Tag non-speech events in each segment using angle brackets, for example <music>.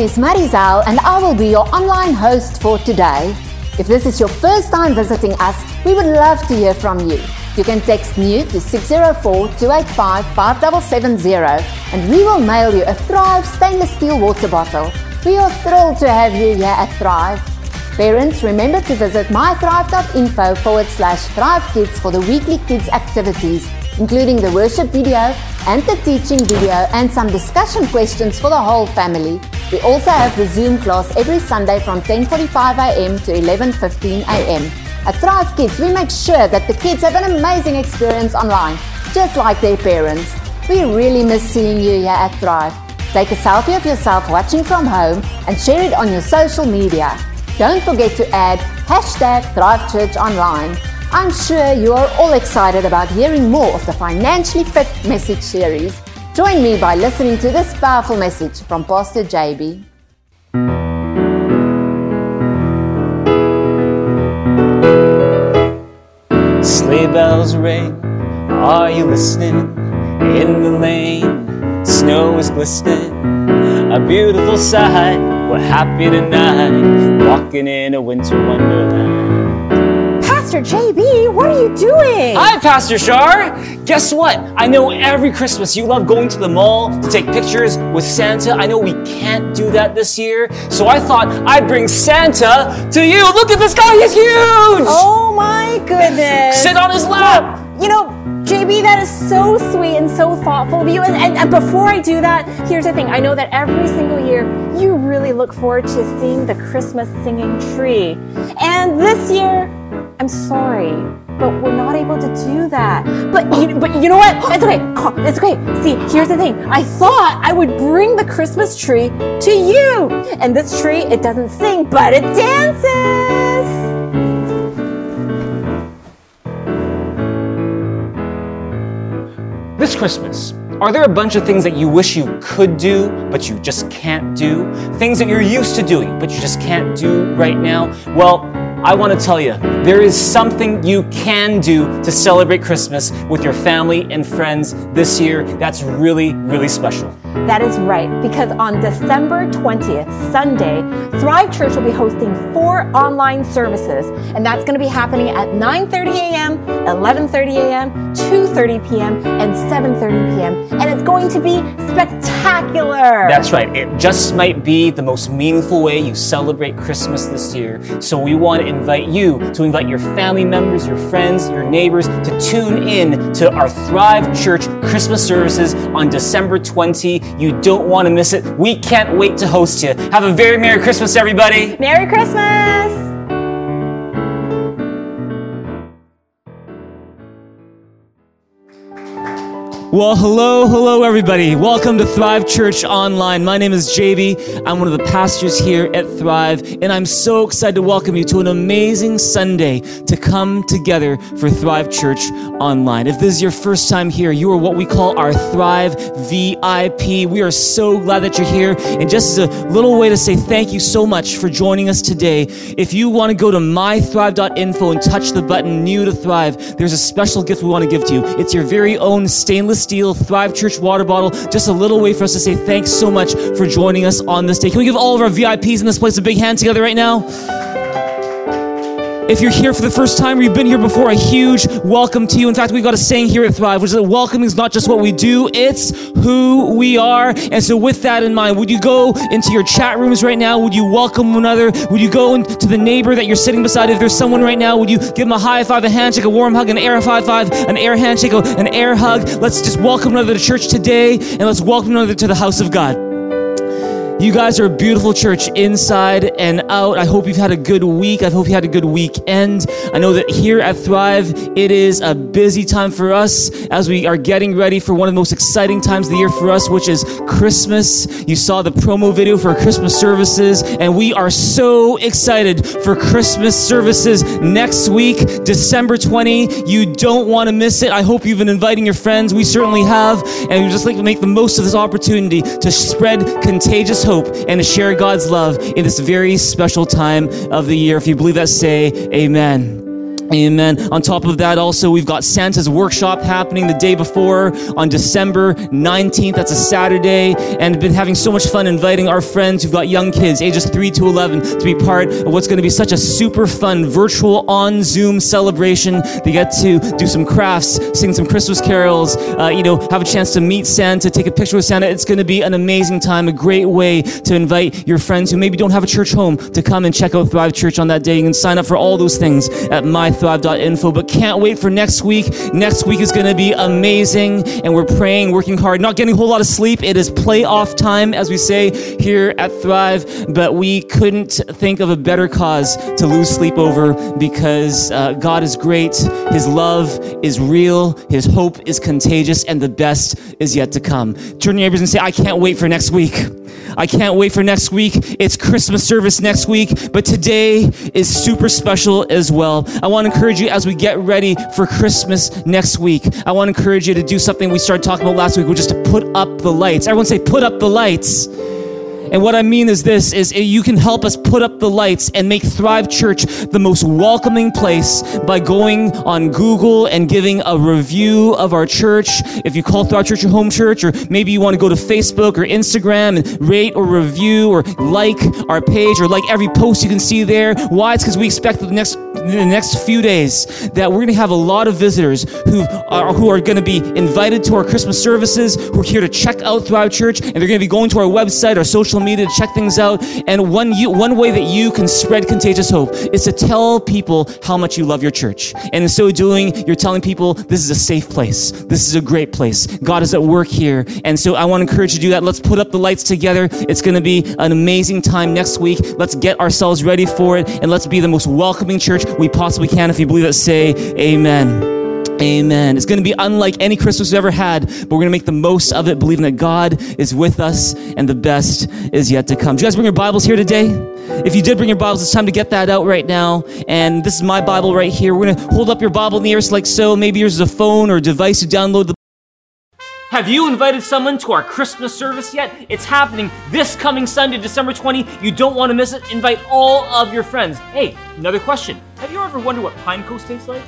Name is Marizal and I will be your online host for today. If this is your first time visiting us, we would love to hear from you. You can text NEW to 604-285-5770 and we will mail you a Thrive stainless steel water bottle. We are thrilled to have you here at Thrive. Parents, remember to visit mythrive.info forward slash Thrive Kids for the weekly kids activities, including the worship video and the teaching video and some discussion questions for the whole family. We also have the Zoom class every Sunday from 10.45 a.m. to 11.15 a.m. At Thrive Kids, we make sure that the kids have an amazing experience online, just like their parents. We really miss seeing you here at Thrive. Take a selfie of yourself watching from home and share it on your social media. Don't forget to add hashtag Thrive Church Online. I'm sure you are all excited about hearing more of the Financially Fit message series. Join me by listening to this powerful message from Pastor JB. Sleigh bells ring, are you listening? In the lane, snow is glistening, a beautiful sight. We're happy tonight, walking in a winter wonderland. Pastor JB, what are you doing? Hi, Pastor Shar. Guess what? I know every Christmas you love going to the mall to take pictures with Santa. I know we can't do that this year, so I thought I'd bring Santa to you. Look at this guy, he's huge! Oh my goodness. Sit on his lap! You know, JB, that is so sweet and so thoughtful of you. And, and, and before I do that, here's the thing. I know that every single year you really look forward to seeing the Christmas singing tree. And this year, I'm sorry, but we're not able to do that. But you, but you know what? It's okay. It's okay. See, here's the thing. I thought I would bring the Christmas tree to you. And this tree, it doesn't sing, but it dances. This Christmas, are there a bunch of things that you wish you could do, but you just can't do? Things that you're used to doing, but you just can't do right now? Well, I want to tell you, there is something you can do to celebrate Christmas with your family and friends this year that's really, really special. That is right, because on December 20th, Sunday, Thrive Church will be hosting four online services, and that's going to be happening at 9:30 a.m., 11:30 a.m., 2:30 p.m., and 7:30 p.m. And it's going to be spectacular. That's right. It just might be the most meaningful way you celebrate Christmas this year. So we want to invite you to invite your family members, your friends, your neighbors to tune in to our Thrive Church Christmas services on December 20. You don't want to miss it. We can't wait to host you. Have a very Merry Christmas, everybody. Merry Christmas! Well, hello, hello, everybody. Welcome to Thrive Church Online. My name is JB. I'm one of the pastors here at Thrive, and I'm so excited to welcome you to an amazing Sunday to come together for Thrive Church Online. If this is your first time here, you are what we call our Thrive VIP. We are so glad that you're here. And just as a little way to say thank you so much for joining us today, if you want to go to mythrive.info and touch the button New to Thrive, there's a special gift we want to give to you. It's your very own stainless steel Thrive Church water bottle. Just a little way for us to say thanks so much for joining us on this day. Can we give all of our VIPs in this place a big hand together right now? If you're here for the first time or you've been here before, a huge welcome to you. In fact, we've got a saying here at Thrive, which is that welcoming is not just what we do, it's who we are. And so, with that in mind, would you go into your chat rooms right now? Would you welcome one another? Would you go into the neighbor that you're sitting beside? If there's someone right now, would you give them a high five, a handshake, a warm hug, an air high five, an air handshake, an air hug? Let's just welcome another to church today and let's welcome another to the house of God. You guys are a beautiful church inside and out. I hope you've had a good week. I hope you had a good weekend. I know that here at Thrive, it is a busy time for us as we are getting ready for one of the most exciting times of the year for us, which is Christmas. You saw the promo video for Christmas services, and we are so excited for Christmas services next week, December 20. You don't want to miss it. I hope you've been inviting your friends. We certainly have, and we just like to make the most of this opportunity to spread contagious hope and to share God's love in this very special time of the year. If you believe that, say amen. Amen. On top of that, also, we've got Santa's workshop happening the day before on December 19th. That's a Saturday. And been having so much fun inviting our friends who've got young kids, ages 3 to 11, to be part of what's going to be such a super fun virtual on Zoom celebration. They get to do some crafts, sing some Christmas carols, uh, you know, have a chance to meet Santa, take a picture with Santa. It's going to be an amazing time, a great way to invite your friends who maybe don't have a church home to come and check out Thrive Church on that day. You can sign up for all those things at my thrive.info. But can't wait for next week. Next week is going to be amazing, and we're praying, working hard, not getting a whole lot of sleep. It is playoff time, as we say here at Thrive, but we couldn't think of a better cause to lose sleep over because uh, God is great, His love is real, His hope is contagious, and the best is yet to come. Turn your neighbors and say, I can't wait for next week. I can't wait for next week. It's Christmas service next week, but today is super special as well. I want to encourage you as we get ready for Christmas next week. I want to encourage you to do something we started talking about last week, which is to put up the lights. Everyone say, put up the lights. And what I mean is this is you can help us put up the lights and make Thrive Church the most welcoming place by going on Google and giving a review of our church. If you call Thrive Church your home church, or maybe you want to go to Facebook or Instagram and rate or review or like our page or like every post you can see there. Why? It's because we expect the next the next few days that we're going to have a lot of visitors who are, who are going to be invited to our Christmas services, who are here to check out Thrive Church, and they're going to be going to our website, our social media to check things out. And one, you, one way that you can spread contagious hope is to tell people how much you love your church. And in so doing, you're telling people this is a safe place. This is a great place. God is at work here. And so I want to encourage you to do that. Let's put up the lights together. It's going to be an amazing time next week. Let's get ourselves ready for it and let's be the most welcoming church we possibly can. If you believe it, say amen. Amen. It's going to be unlike any Christmas we've ever had, but we're going to make the most of it, believing that God is with us and the best is yet to come. Do you guys bring your Bibles here today? If you did bring your Bibles, it's time to get that out right now. And this is my Bible right here. We're going to hold up your Bible in the air like so. Maybe yours is a phone or a device to download the have you invited someone to our Christmas service yet? It's happening this coming Sunday, December 20. You don't want to miss it. Invite all of your friends. Hey, another question. Have you ever wondered what pine tastes like?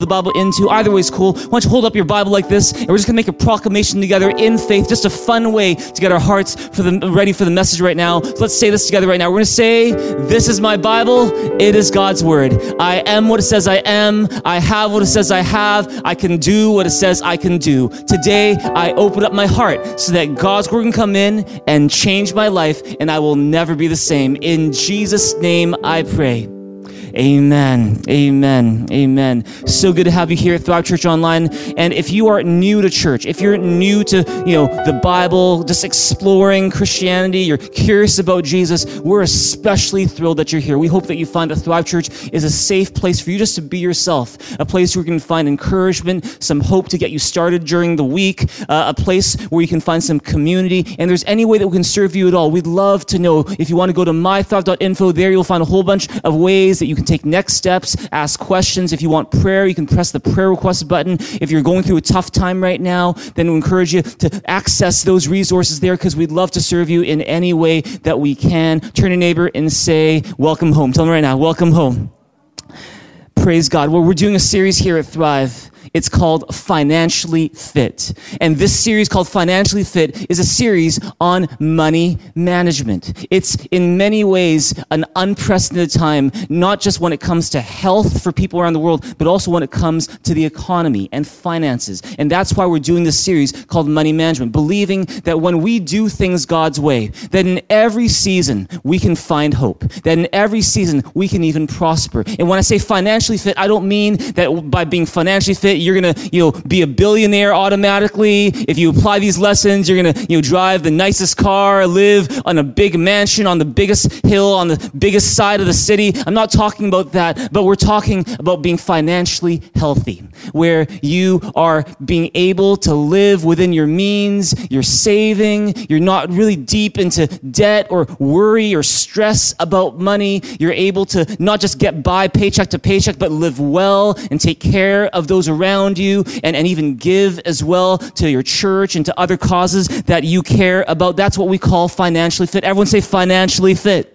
The Bible into. Either way is cool. Why don't you hold up your Bible like this, and we're just gonna make a proclamation together in faith. Just a fun way to get our hearts for the ready for the message right now. So let's say this together right now. We're gonna say, "This is my Bible. It is God's word. I am what it says I am. I have what it says I have. I can do what it says I can do. Today, I open up my heart so that God's word can come in and change my life, and I will never be the same. In Jesus' name, I pray." Amen. Amen. Amen. So good to have you here at Thrive Church Online. And if you are new to church, if you're new to, you know, the Bible, just exploring Christianity, you're curious about Jesus, we're especially thrilled that you're here. We hope that you find that Thrive Church is a safe place for you just to be yourself, a place where you can find encouragement, some hope to get you started during the week, uh, a place where you can find some community. And there's any way that we can serve you at all. We'd love to know. If you want to go to mythrive.info, there you'll find a whole bunch of ways that you can take next steps, ask questions. If you want prayer, you can press the prayer request button. If you're going through a tough time right now, then we encourage you to access those resources there because we'd love to serve you in any way that we can. Turn your neighbor and say, Welcome home. Tell them right now, Welcome home. Praise God. Well, we're doing a series here at Thrive it's called Financially Fit. And this series called Financially Fit is a series on money management. It's in many ways an unprecedented time, not just when it comes to health for people around the world, but also when it comes to the economy and finances. And that's why we're doing this series called Money Management, believing that when we do things God's way, that in every season we can find hope, that in every season we can even prosper. And when I say financially fit, I don't mean that by being financially fit, you're going to, you know, be a billionaire automatically. If you apply these lessons, you're going to, you know, drive the nicest car, live on a big mansion on the biggest hill on the biggest side of the city. I'm not talking about that, but we're talking about being financially healthy, where you are being able to live within your means, you're saving, you're not really deep into debt or worry or stress about money. You're able to not just get by paycheck to paycheck, but live well and take care of those around around you and, and even give as well to your church and to other causes that you care about. That's what we call financially fit. Everyone say financially fit.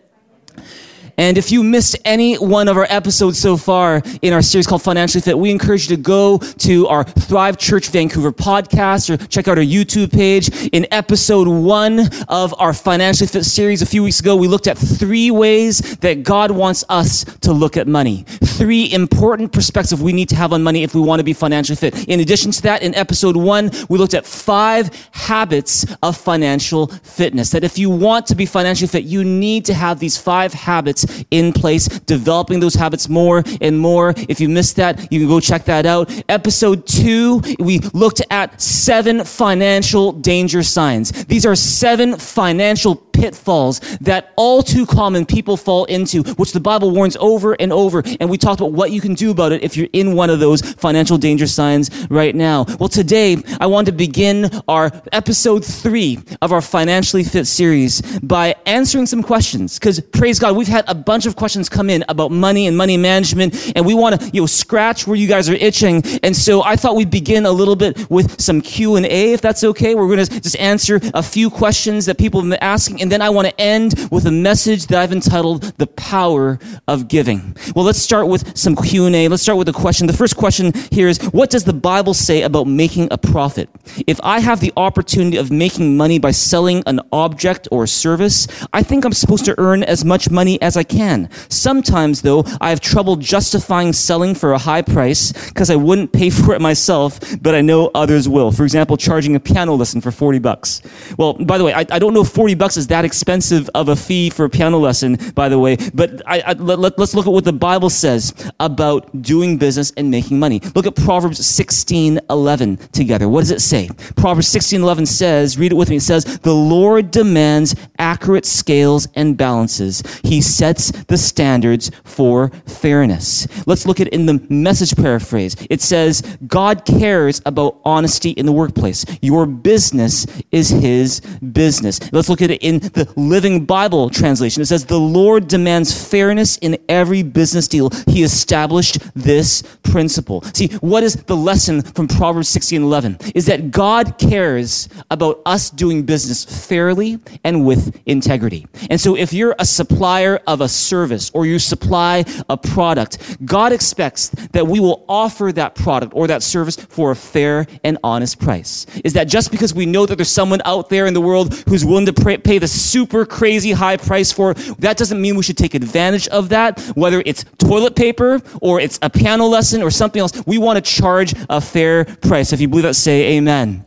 And if you missed any one of our episodes so far in our series called Financially Fit, we encourage you to go to our Thrive Church Vancouver podcast or check out our YouTube page. In episode one of our Financially Fit series a few weeks ago, we looked at three ways that God wants us to look at money. Three important perspectives we need to have on money if we want to be financially fit. In addition to that, in episode one, we looked at five habits of financial fitness. That if you want to be financially fit, you need to have these five habits in place, developing those habits more and more. If you missed that, you can go check that out. Episode two, we looked at seven financial danger signs. These are seven financial pitfalls that all too common people fall into, which the Bible warns over and over. And we talked about what you can do about it if you're in one of those financial danger signs right now. Well, today I want to begin our episode three of our financially fit series by answering some questions. Cause praise God, we've had a bunch of questions come in about money and money management and we want to, you know, scratch where you guys are itching. And so I thought we'd begin a little bit with some Q and A, if that's okay. We're going to just answer a few questions that people have been asking. And then I want to end with a message that I've entitled The Power of Giving. Well, let's start with some Q&A. Let's start with a question. The first question here is, what does the Bible say about making a profit? If I have the opportunity of making money by selling an object or service, I think I'm supposed to earn as much money as I can. Sometimes, though, I have trouble justifying selling for a high price because I wouldn't pay <laughs> for it myself, but I know others will. For example, charging a piano lesson for 40 bucks. Well, by the way, I, I don't know if 40 bucks is that expensive of a fee for a piano lesson, by the way, but I, I, let, us look at what the Bible says about doing business and making money. Look at Proverbs 16, 11 together. What does it say? Proverbs 16, 11 says, read it with me. It says, the Lord demands accurate scales and balances. He sets the standards for fairness. Let's look at in the message paraphrase. It says, God cares about honesty in the workplace. Your business is his business. Let's look at it in the Living Bible translation. It says, The Lord demands fairness in every business deal. He established this principle. See, what is the lesson from Proverbs 16 11? Is that God cares about us doing business fairly and with integrity. And so if you're a supplier of a service or you supply a product, God expects that we will offer that product or that service for a fair and honest price. Is that just because we know that there's someone out there in the world who's willing to pay the super crazy high price for. it, That doesn't mean we should take advantage of that, whether it's toilet paper or it's a piano lesson or something else. We want to charge a fair price. If you believe that, say amen.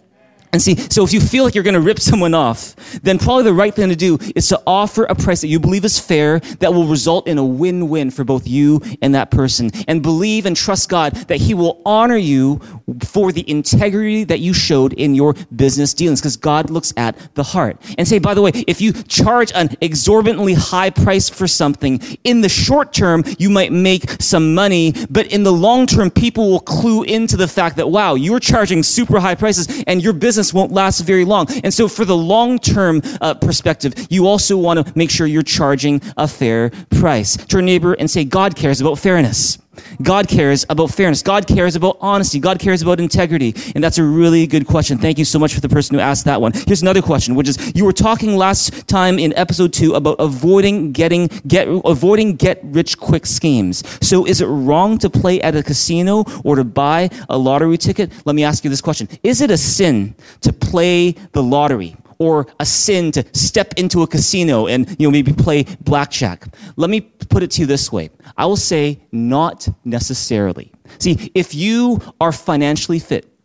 And see, so if you feel like you're going to rip someone off, then probably the right thing to do is to offer a price that you believe is fair that will result in a win-win for both you and that person. And believe and trust God that He will honor you for the integrity that you showed in your business dealings because God looks at the heart. And say, by the way, if you charge an exorbitantly high price for something, in the short term, you might make some money, but in the long term, people will clue into the fact that, wow, you're charging super high prices and your business business won't last very long. And so for the long term uh, perspective, you also want to make sure you're charging a fair price. To your neighbor and say, God cares about fairness. God cares about fairness. God cares about honesty. God cares about integrity. And that's a really good question. Thank you so much for the person who asked that one. Here's another question, which is you were talking last time in episode two about avoiding getting, get, avoiding get rich quick schemes. So is it wrong to play at a casino or to buy a lottery ticket? Let me ask you this question. Is it a sin to play the lottery? Or a sin to step into a casino and you know maybe play blackjack. Let me put it to you this way. I will say not necessarily. See, if you are financially fit,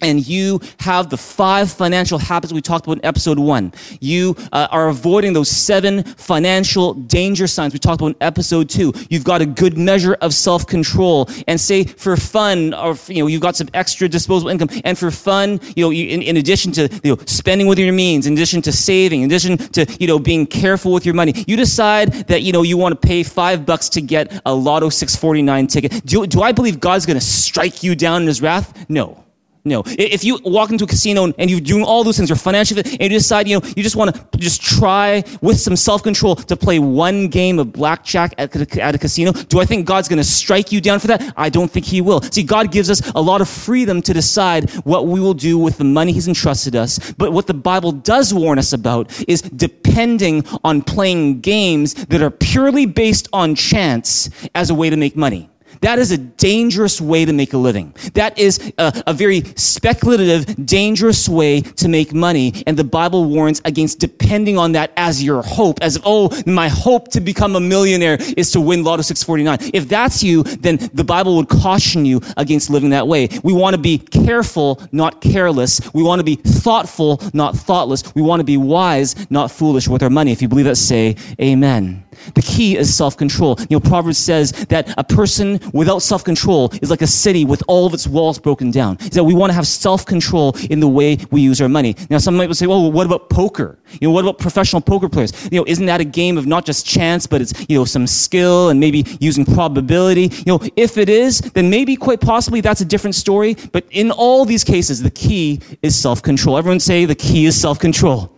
and you have the five financial habits we talked about in episode one. You uh, are avoiding those seven financial danger signs we talked about in episode two. You've got a good measure of self-control and say for fun or, you know, you've got some extra disposable income and for fun, you know, you, in, in addition to, you know, spending with your means, in addition to saving, in addition to, you know, being careful with your money, you decide that, you know, you want to pay five bucks to get a Lotto 649 ticket. Do, do I believe God's going to strike you down in his wrath? No. No. If you walk into a casino and you're doing all those things, you're financially, and you decide, you know, you just want to just try with some self-control to play one game of blackjack at, at a casino, do I think God's going to strike you down for that? I don't think He will. See, God gives us a lot of freedom to decide what we will do with the money He's entrusted us. But what the Bible does warn us about is depending on playing games that are purely based on chance as a way to make money. That is a dangerous way to make a living. That is a, a, very speculative, dangerous way to make money. And the Bible warns against depending on that as your hope, as oh, my hope to become a millionaire is to win Lotto 649. If that's you, then the Bible would caution you against living that way. We want to be careful, not careless. We want to be thoughtful, not thoughtless. We want to be wise, not foolish with our money. If you believe that, say amen. The key is self-control. You know, Proverbs says that a person without self-control is like a city with all of its walls broken down. Is that we want to have self-control in the way we use our money. Now, some might say, well, what about poker? You know, what about professional poker players? You know, isn't that a game of not just chance, but it's, you know, some skill and maybe using probability? You know, if it is, then maybe quite possibly that's a different story. But in all these cases, the key is self-control. Everyone say the key is self-control.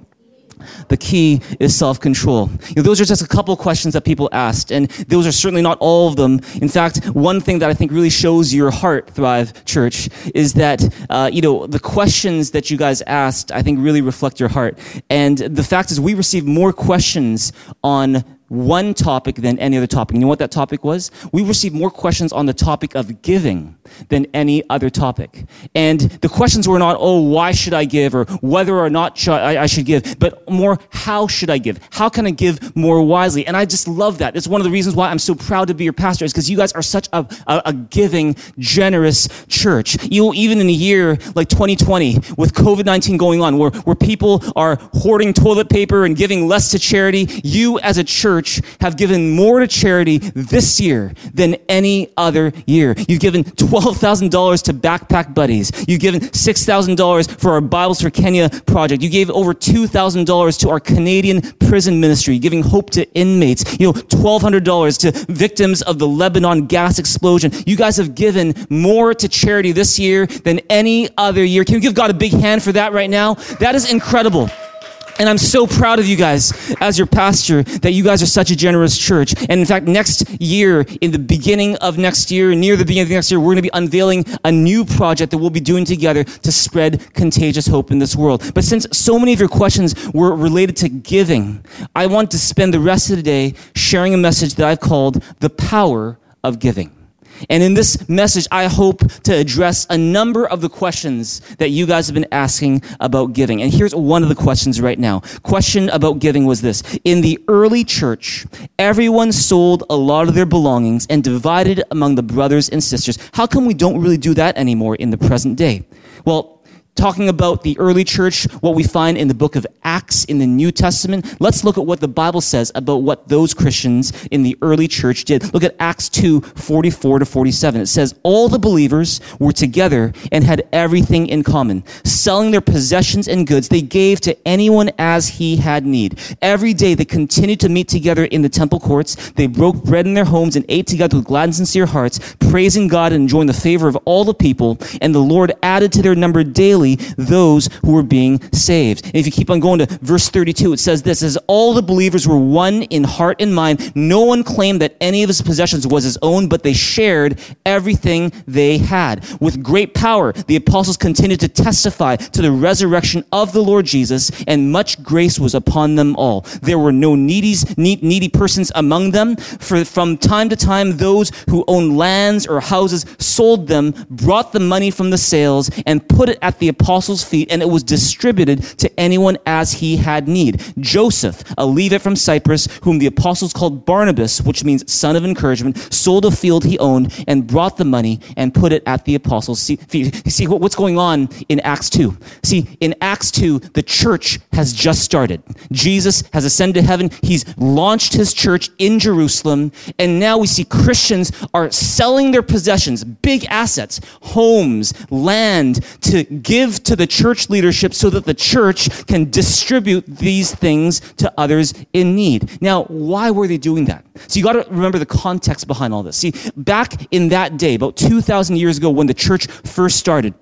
The key is self-control. You know, those are just a couple questions that people asked, and those are certainly not all of them. In fact, one thing that I think really shows your heart, Thrive Church, is that, uh, you know, the questions that you guys asked, I think really reflect your heart. And the fact is we received more questions on one topic than any other topic. You know what that topic was? We received more questions on the topic of giving than any other topic. And the questions were not, oh, why should I give or whether or not I should give, but more, how should I give? How can I give more wisely? And I just love that. It's one of the reasons why I'm so proud to be your pastor is because you guys are such a, a, a giving, generous church. You even in a year like 2020 with COVID-19 going on where, where people are hoarding toilet paper and giving less to charity, you as a church church have given more to charity this year than any other year. You've given $12,000 to Backpack Buddies. You've given $6,000 for our Bibles for Kenya project. You gave over $2,000 to our Canadian prison ministry, giving hope to inmates. You know, $1,200 to victims of the Lebanon gas explosion. You guys have given more to charity this year than any other year. Can you give God a big hand for that right now? That is incredible. And I'm so proud of you guys as your pastor that you guys are such a generous church. And in fact, next year, in the beginning of next year, near the beginning of next year, we're going to be unveiling a new project that we'll be doing together to spread contagious hope in this world. But since so many of your questions were related to giving, I want to spend the rest of the day sharing a message that I've called the power of giving. And in this message, I hope to address a number of the questions that you guys have been asking about giving. And here's one of the questions right now. Question about giving was this. In the early church, everyone sold a lot of their belongings and divided among the brothers and sisters. How come we don't really do that anymore in the present day? Well, talking about the early church, what we find in the book of Acts in the New Testament, let's look at what the Bible says about what those Christians in the early church did. Look at Acts 2, 44 to 47. It says, All the believers were together and had everything in common. Selling their possessions and goods, they gave to anyone as he had need. Every day they continued to meet together in the temple courts. They broke bread in their homes and ate together with glad and sincere hearts, praising God and enjoying the favor of all the people. And the Lord added to their number daily those who were being saved. And if you keep on going to verse 32, it says this, as all the believers were one in heart and mind, no one claimed that any of his possessions was his own, but they shared everything they had. With great power, the apostles continued to testify to the resurrection of the Lord Jesus, and much grace was upon them all. There were no needies, needy persons among them. For from time to time, those who owned lands or houses sold them, brought the money from the sales, and put it at the apostles' feet, and it was distributed to anyone as he had need. Joseph, a Levite from Cyprus, whom the apostles called Barnabas, which means son of encouragement, sold a field he owned and brought the money and put it at the apostles' feet. You see what's going on in Acts 2? See, in Acts 2, the church has just started. Jesus has ascended to heaven. He's launched his church in Jerusalem. And now we see Christians are selling their possessions, big assets, homes, land to give give to the church leadership so that the church can distribute these things to others in need. Now, why were they doing that? So you got to remember the context behind all this. See, back in that day, about 2,000 years ago when the church first started,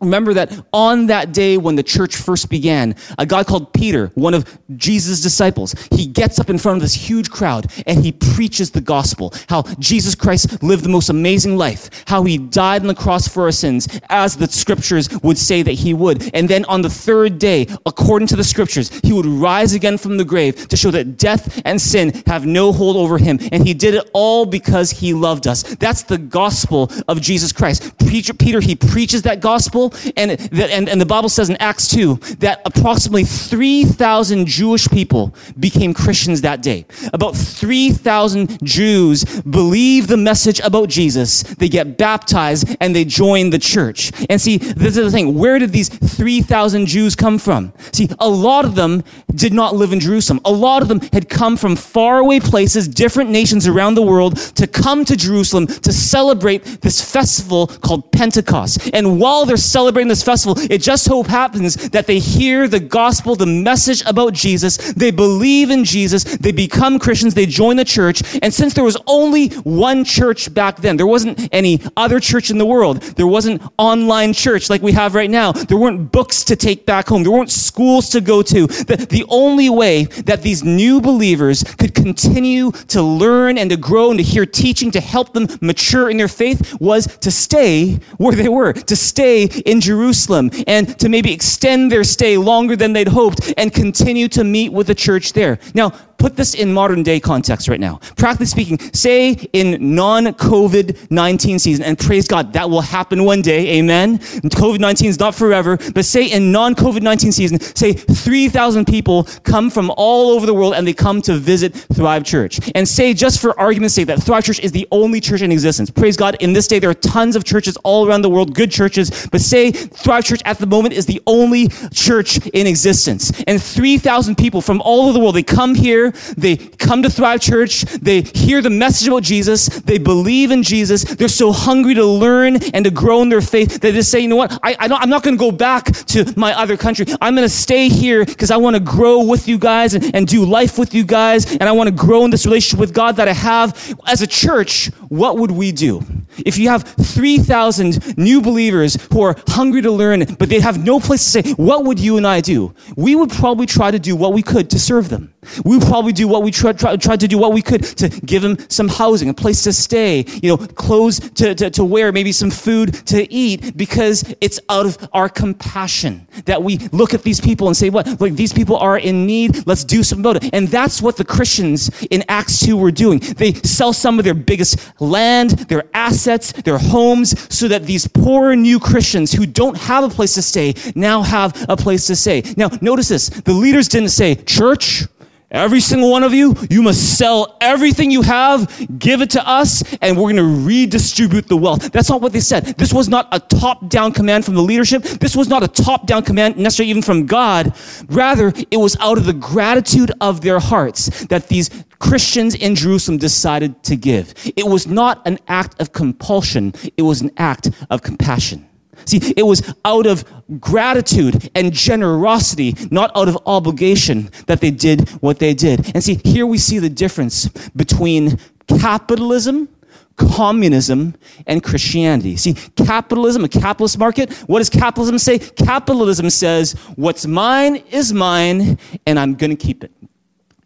Remember that on that day when the church first began, a guy called Peter, one of Jesus' disciples, he gets up in front of this huge crowd and he preaches the gospel. How Jesus Christ lived the most amazing life. How he died on the cross for our sins, as the scriptures would say that he would. And then on the third day, according to the scriptures, he would rise again from the grave to show that death and sin have no hold over him. And he did it all because he loved us. That's the gospel of Jesus Christ. Peter, he preaches that gospel and, and, and the Bible says in Acts 2 that approximately 3,000 Jewish people became Christians that day. About 3,000 Jews believe the message about Jesus. They get baptized and they join the church. And see, this is the thing. Where did these 3,000 Jews come from? See, a lot of them did not live in Jerusalem. A lot of them had come from faraway places, different nations around the world to come to Jerusalem to celebrate this festival called Pentecost. And while they're celebrating this festival, it just so happens that they hear the gospel, the message about Jesus. They believe in Jesus. They become Christians. They join the church. And since there was only one church back then, there wasn't any other church in the world. There wasn't online church like we have right now. There weren't books to take back home. There weren't schools to go to. The, the only way that these new believers could continue to learn and to grow and to hear teaching to help them mature in their faith was to stay where they were, to stay in Jerusalem and to maybe extend their stay longer than they'd hoped and continue to meet with the church there. Now, put this in modern day context right now. Practically speaking, say in non COVID 19 season, and praise God, that will happen one day, amen. COVID 19 is not forever, but say in non COVID 19 season, say 3,000 people come from all over the world and they come to visit Thrive Church. And say, just for argument's sake, that Thrive Church is the only church in existence. Praise God, in this day, there are tons of churches all around the world, good churches, but say Thrive Church at the moment is the only church in existence. And 3,000 people from all over the world, they come here they come to Thrive Church, they hear the message about Jesus, they believe in Jesus, they're so hungry to learn and to grow in their faith that they say, you know what, I, I am not going to go back to my other country. I'm going to stay here because I want to grow with you guys and, and do life with you guys, and I want to grow in this relationship with God that I have. As a church, what would we do? If you have 3,000 new believers who are hungry to learn, but they have no place to say, what would you and I do? We would probably try to do what we could to serve them. We would probably do what we tried, to do what we could to give them some housing, a place to stay, you know, clothes to, to, to wear, maybe some food to eat, because it's out of our compassion that we look at these people and say, what, like these people are in need, let's do something about it. And that's what the Christians in Acts 2 were doing. They sell some of their biggest land, their assets, their homes, so that these poor new Christians who don't have a place to stay now have a place to stay. Now, notice this. The leaders didn't say, church, Every single one of you, you must sell everything you have, give it to us, and we're going to redistribute the wealth. That's not what they said. This was not a top down command from the leadership. This was not a top down command necessarily even from God. Rather, it was out of the gratitude of their hearts that these Christians in Jerusalem decided to give. It was not an act of compulsion, it was an act of compassion. See, it was out of gratitude and generosity, not out of obligation, that they did what they did. And see, here we see the difference between capitalism, communism, and Christianity. See, capitalism, a capitalist market, what does capitalism say? Capitalism says, what's mine is mine, and I'm going to keep it.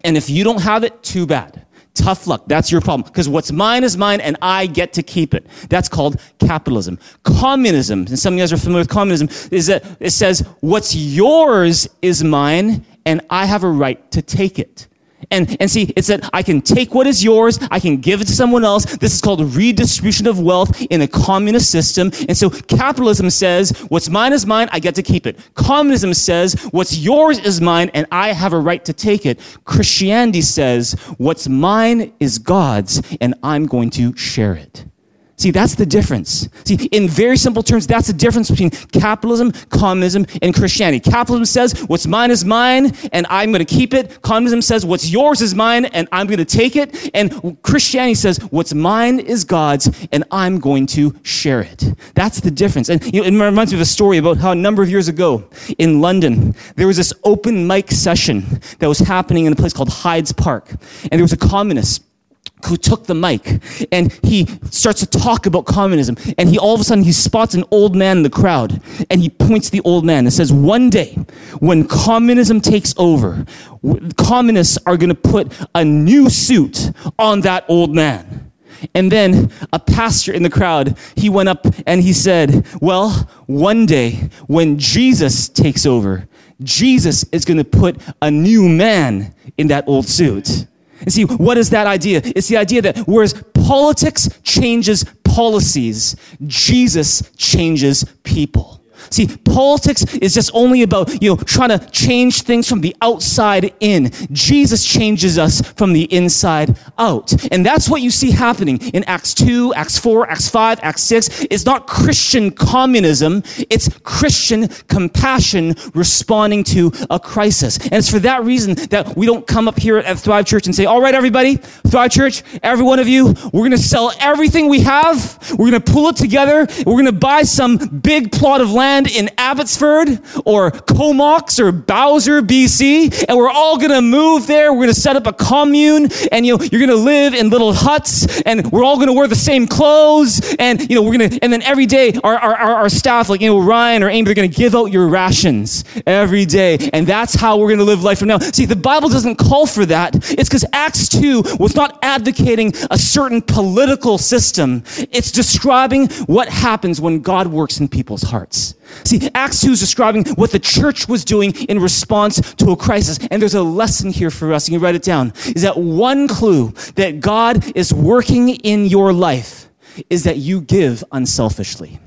And if you don't have it, too bad. Tough luck. That's your problem. Because what's mine is mine and I get to keep it. That's called capitalism. Communism, and some of you guys are familiar with communism, is that it says what's yours is mine and I have a right to take it. And, and see, it said, I can take what is yours, I can give it to someone else. This is called redistribution of wealth in a communist system. And so capitalism says, what's mine is mine, I get to keep it. Communism says, what's yours is mine, and I have a right to take it. Christianity says, what's mine is God's, and I'm going to share it. See, that's the difference. See, in very simple terms, that's the difference between capitalism, communism, and Christianity. Capitalism says, what's mine is mine, and I'm going to keep it. Communism says, what's yours is mine, and I'm going to take it. And Christianity says, what's mine is God's, and I'm going to share it. That's the difference. And you know, it reminds me of a story about how a number of years ago in London, there was this open mic session that was happening in a place called Hyde's Park. And there was a communist who took the mic and he starts to talk about communism and he all of a sudden he spots an old man in the crowd and he points the old man and says one day when communism takes over communists are going to put a new suit on that old man and then a pastor in the crowd, he went up and he said, Well, one day when Jesus takes over, Jesus is going to put a new man in that old suit. And see, what is that idea? It's the idea that whereas politics changes policies, Jesus changes people. See, politics is just only about, you know, trying to change things from the outside in. Jesus changes us from the inside out. And that's what you see happening in Acts 2, Acts 4, Acts 5, Acts 6. It's not Christian communism. It's Christian compassion responding to a crisis. And it's for that reason that we don't come up here at Thrive Church and say, all right, everybody, Thrive Church, every one of you, we're going to sell everything we have. We're going to pull it together. We're going to buy some big plot of land land in Abbotsford or Comox or Bowser, BC, and we're all gonna move there. We're gonna set up a commune, and you know, you're gonna live in little huts, and we're all gonna wear the same clothes, and you know, we're gonna, and then every day our, our, our staff, like you know, Ryan or Amy, they're gonna give out your rations every day, and that's how we're gonna live life from now. See, the Bible doesn't call for that. It's because Acts 2 was not advocating a certain political system. It's describing what happens when God works in people's hearts. See, Acts 2 is describing what the church was doing in response to a crisis. And there's a lesson here for us. You can write it down. Is that one clue that God is working in your life is that you give unselfishly.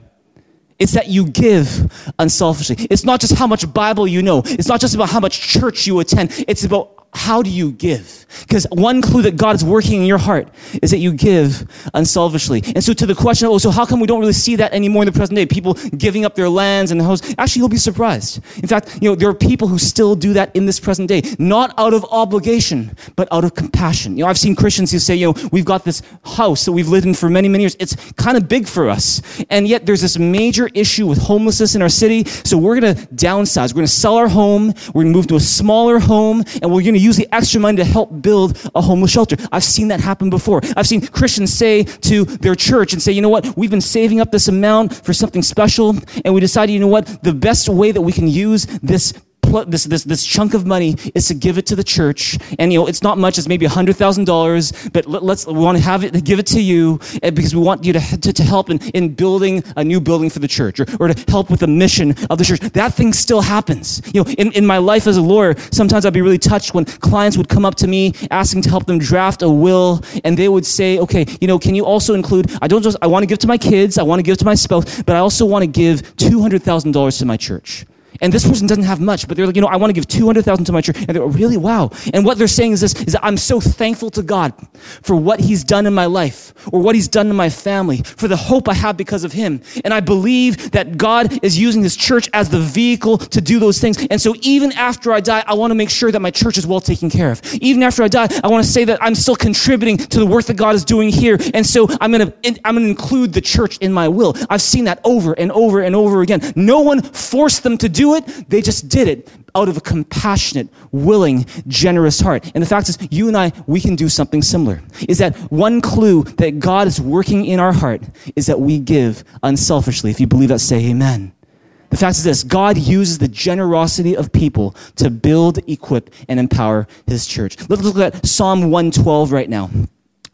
It's that you give unselfishly. It's not just how much Bible you know. It's not just about how much church you attend. It's about how do you give? Because one clue that God is working in your heart is that you give unselfishly. And so to the question, oh, so how come we don't really see that anymore in the present day? People giving up their lands and the homes. Actually, you'll be surprised. In fact, you know, there are people who still do that in this present day, not out of obligation, but out of compassion. You know, I've seen Christians who say, you know, we've got this house that we've lived in for many, many years. It's kind of big for us. And yet there's this major issue with homelessness in our city. So we're going to downsize. We're going to sell our home. We're going to move to a smaller home and we're going to use the extra money to help build a homeless shelter. I've seen that happen before. I've seen Christians say to their church and say, you know what, we've been saving up this amount for something special, and we decided, you know what, the best way that we can use this this, this, this chunk of money is to give it to the church. And, you know, it's not much. It's maybe $100,000, but let, us we want to have it, give it to you eh, because we want you to, to, to help in, in building a new building for the church or, or to help with the mission of the church. That thing still happens. You know, in, in my life as a lawyer, sometimes I'd be really touched when clients would come up to me asking to help them draft a will and they would say, okay, you know, can you also include, I don't just, I want to give to my kids, I want to give to my spouse, but I also want to give $200,000 to my church. And this person doesn't have much, but they're like, you know, I want to give 200,000 to my church. And they're like, really, wow. And what they're saying is this, is I'm so thankful to God for what he's done in my life or what he's done in my family, for the hope I have because of him. And I believe that God is using this church as the vehicle to do those things. And so even after I die, I want to make sure that my church is well taken care of. Even after I die, I want to say that I'm still contributing to the work that God is doing here. And so I'm going to, I'm going to include the church in my will. I've seen that over and over and over again. No one forced them to do do it, they just did it out of a compassionate, willing, generous heart. And the fact is, you and I, we can do something similar. Is that one clue that God is working in our heart is that we give unselfishly. If you believe that, say amen. The fact is this God uses the generosity of people to build, equip, and empower his church. Let's look at Psalm 112 right now.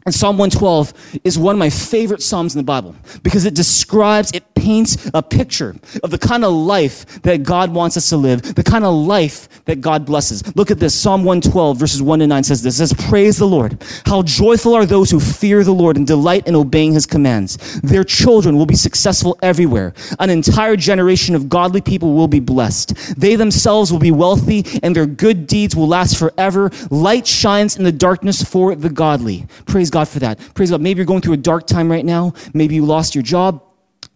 And Psalm 112 is one of my favorite Psalms in the Bible because it describes, it paints a picture of the kind of life that God wants us to live, the kind of life that God blesses. Look at this. Psalm 112, verses 1 to 9 says this. It says, Praise the Lord. How joyful are those who fear the Lord and delight in obeying his commands. Their children will be successful everywhere. An entire generation of godly people will be blessed. They themselves will be wealthy and their good deeds will last forever. Light shines in the darkness for the godly. Praise God for that. Praise God. Maybe you're going through a dark time right now. Maybe you lost your job.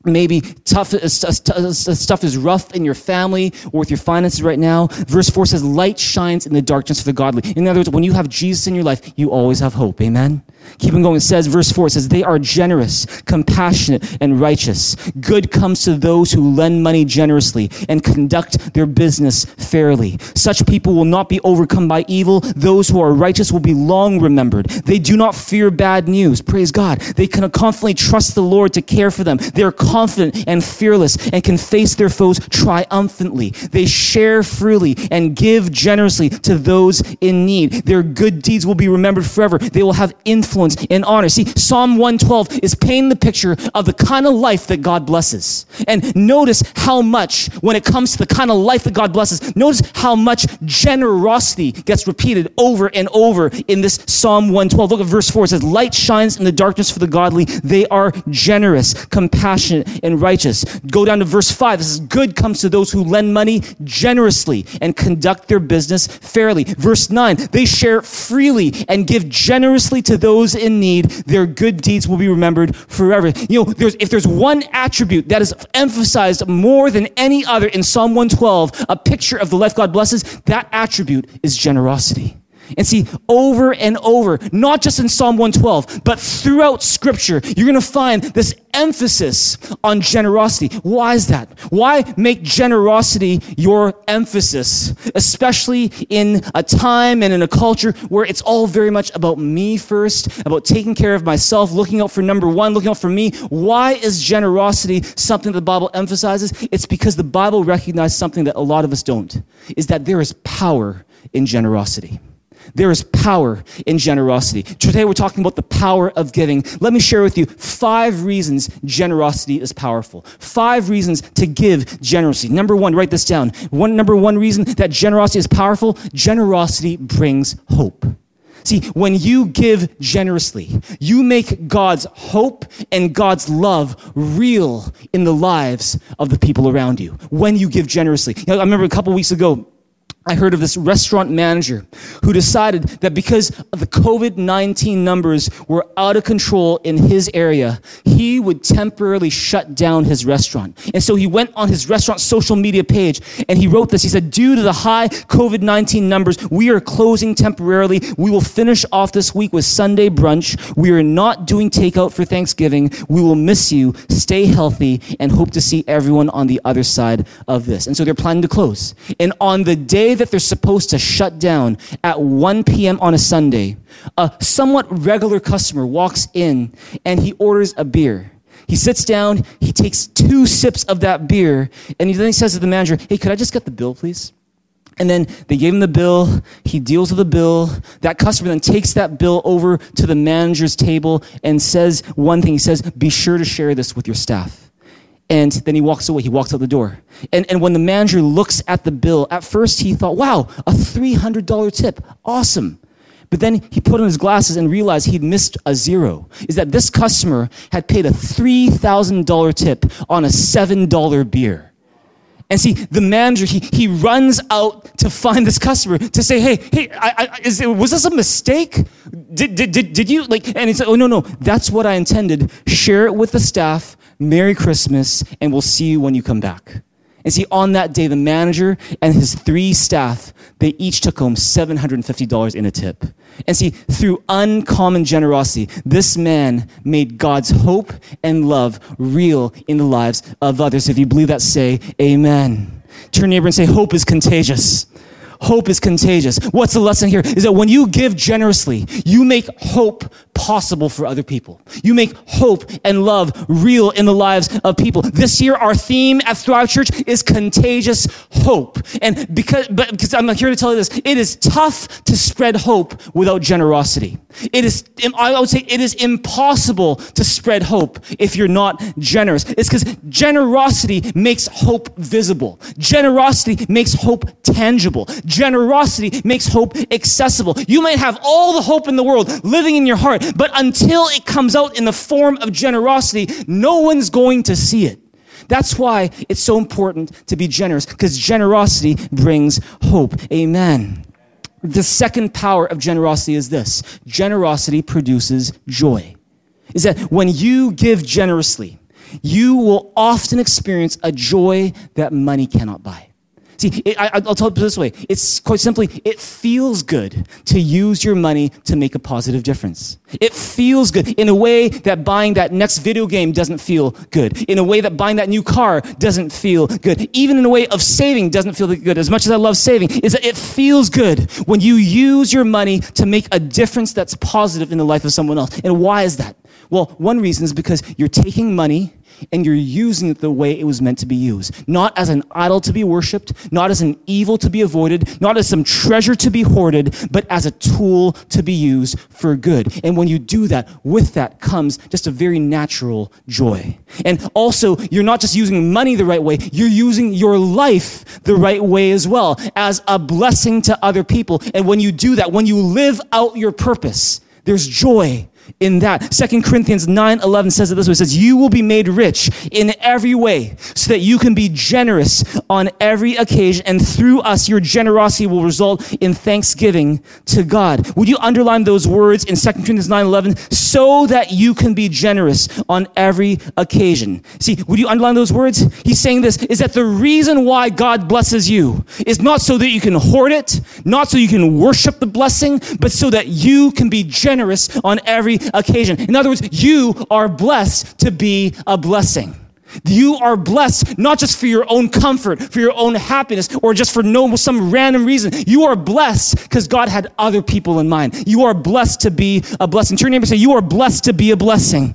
Maybe tough uh, uh, uh, stuff is rough in your family or with your finances right now verse 4 says light shines in the darkness for the godly in other words when you have jesus in your life you always have hope amen Keep on going. It says, verse 4, it says, They are generous, compassionate, and righteous. Good comes to those who lend money generously and conduct their business fairly. Such people will not be overcome by evil. Those who are righteous will be long remembered. They do not fear bad news. Praise God. They can confidently trust the Lord to care for them. They are confident and fearless and can face their foes triumphantly. They share freely and give generously to those in need. Their good deeds will be remembered forever. They will have influence and honor. See, Psalm 112 is painting the picture of the kind of life that God blesses. And notice how much, when it comes to the kind of life that God blesses, notice how much generosity gets repeated over and over in this Psalm 112. Look at verse 4. It says, Light shines in the darkness for the godly. They are generous, compassionate, and righteous. Go down to verse 5. This is good comes to those who lend money generously and conduct their business fairly. Verse 9, they share freely and give generously to those those in need, their good deeds will be remembered forever. You know, there's, if there's one attribute that is emphasized more than any other in Psalm 112, a picture of the life God blesses, that attribute is generosity. And see, over and over, not just in Psalm 112, but throughout Scripture, you're going to find this emphasis on generosity. Why is that? Why make generosity your emphasis, especially in a time and in a culture where it's all very much about me first, about taking care of myself, looking out for number one, looking out for me? Why is generosity something that the Bible emphasizes? It's because the Bible recognizes something that a lot of us don't, is that there is power in generosity. There is power in generosity. Today we're talking about the power of giving. Let me share with you five reasons generosity is powerful. Five reasons to give generously. Number one, write this down. One, number one reason that generosity is powerful, generosity brings hope. See, when you give generously, you make God's hope and God's love real in the lives of the people around you. When you give generously. You know, I remember a couple weeks ago, I heard of this restaurant manager who decided that because the COVID 19 numbers were out of control in his area, he would temporarily shut down his restaurant. And so he went on his restaurant social media page and he wrote this. He said, Due to the high COVID 19 numbers, we are closing temporarily. We will finish off this week with Sunday brunch. We are not doing takeout for Thanksgiving. We will miss you. Stay healthy and hope to see everyone on the other side of this. And so they're planning to close. And on the day that they're supposed to shut down at 1 p.m. on a Sunday, a somewhat regular customer walks in and he orders a beer. He sits down, he takes two sips of that beer, and he then he says to the manager, Hey, could I just get the bill, please? And then they gave him the bill. He deals with the bill. That customer then takes that bill over to the manager's table and says one thing. He says, Be sure to share this with your staff. And then he walks away. He walks out the door. And, and when the manager looks at the bill, at first he thought, wow, a $300 tip. Awesome. But then he put on his glasses and realized he'd missed a zero. Is that this customer had paid a $3,000 tip on a $7 beer. And see, the manager, he, he runs out to find this customer to say, hey, hey, I, I, is, was this a mistake? Did, did, did, did you, like, and he said, oh, no, no, that's what I intended. Share it with the staff Merry Christmas, and we'll see you when you come back. And see, on that day, the manager and his three staff, they each took home $750 in a tip. And see, through uncommon generosity, this man made God's hope and love real in the lives of others. If you believe that, say amen. Turn neighbor and say, hope is contagious. Hope is contagious. What's the lesson here? Is that when you give generously, you make hope possible for other people. You make hope and love real in the lives of people. This year, our theme at Thrive Church is contagious hope. And because, but because I'm here to tell you this, it is tough to spread hope without generosity. It is, I would say it is impossible to spread hope if you're not generous. It's because generosity makes hope visible. Generosity makes hope tangible. Generosity makes hope accessible. You might have all the hope in the world living in your heart, but until it comes out in the form of generosity, no one's going to see it. That's why it's so important to be generous, because generosity brings hope. Amen. The second power of generosity is this generosity produces joy. Is that when you give generously, you will often experience a joy that money cannot buy. See, it, I, will tell it this way. It's quite simply, it feels good to use your money to make a positive difference. It feels good in a way that buying that next video game doesn't feel good. In a way that buying that new car doesn't feel good. Even in a way of saving doesn't feel good. As much as I love saving, is that it feels good when you use your money to make a difference that's positive in the life of someone else. And why is that? Well, one reason is because you're taking money and you're using it the way it was meant to be used. Not as an idol to be worshiped, not as an evil to be avoided, not as some treasure to be hoarded, but as a tool to be used for good. And when you do that, with that comes just a very natural joy. And also, you're not just using money the right way, you're using your life the right way as well, as a blessing to other people. And when you do that, when you live out your purpose, there's joy in that. Second Corinthians 9 11 says it this way it says, You will be made rich in every way so that you can be generous on every occasion, and through us, your generosity will result in thanksgiving to God. Would you underline those words in Second Corinthians 9 11 so that you can be generous on every occasion? See, would you underline those words? He's saying this is that the reason why God blesses you is not so that you can hoard it, not so you can worship the blessing, but so that you can be generous on every occasion. In other words, you are blessed to be a blessing. You are blessed not just for your own comfort, for your own happiness, or just for no some random reason. You are blessed because God had other people in mind. You are blessed to be a blessing. Turn your neighbor and say, You are blessed to be a blessing.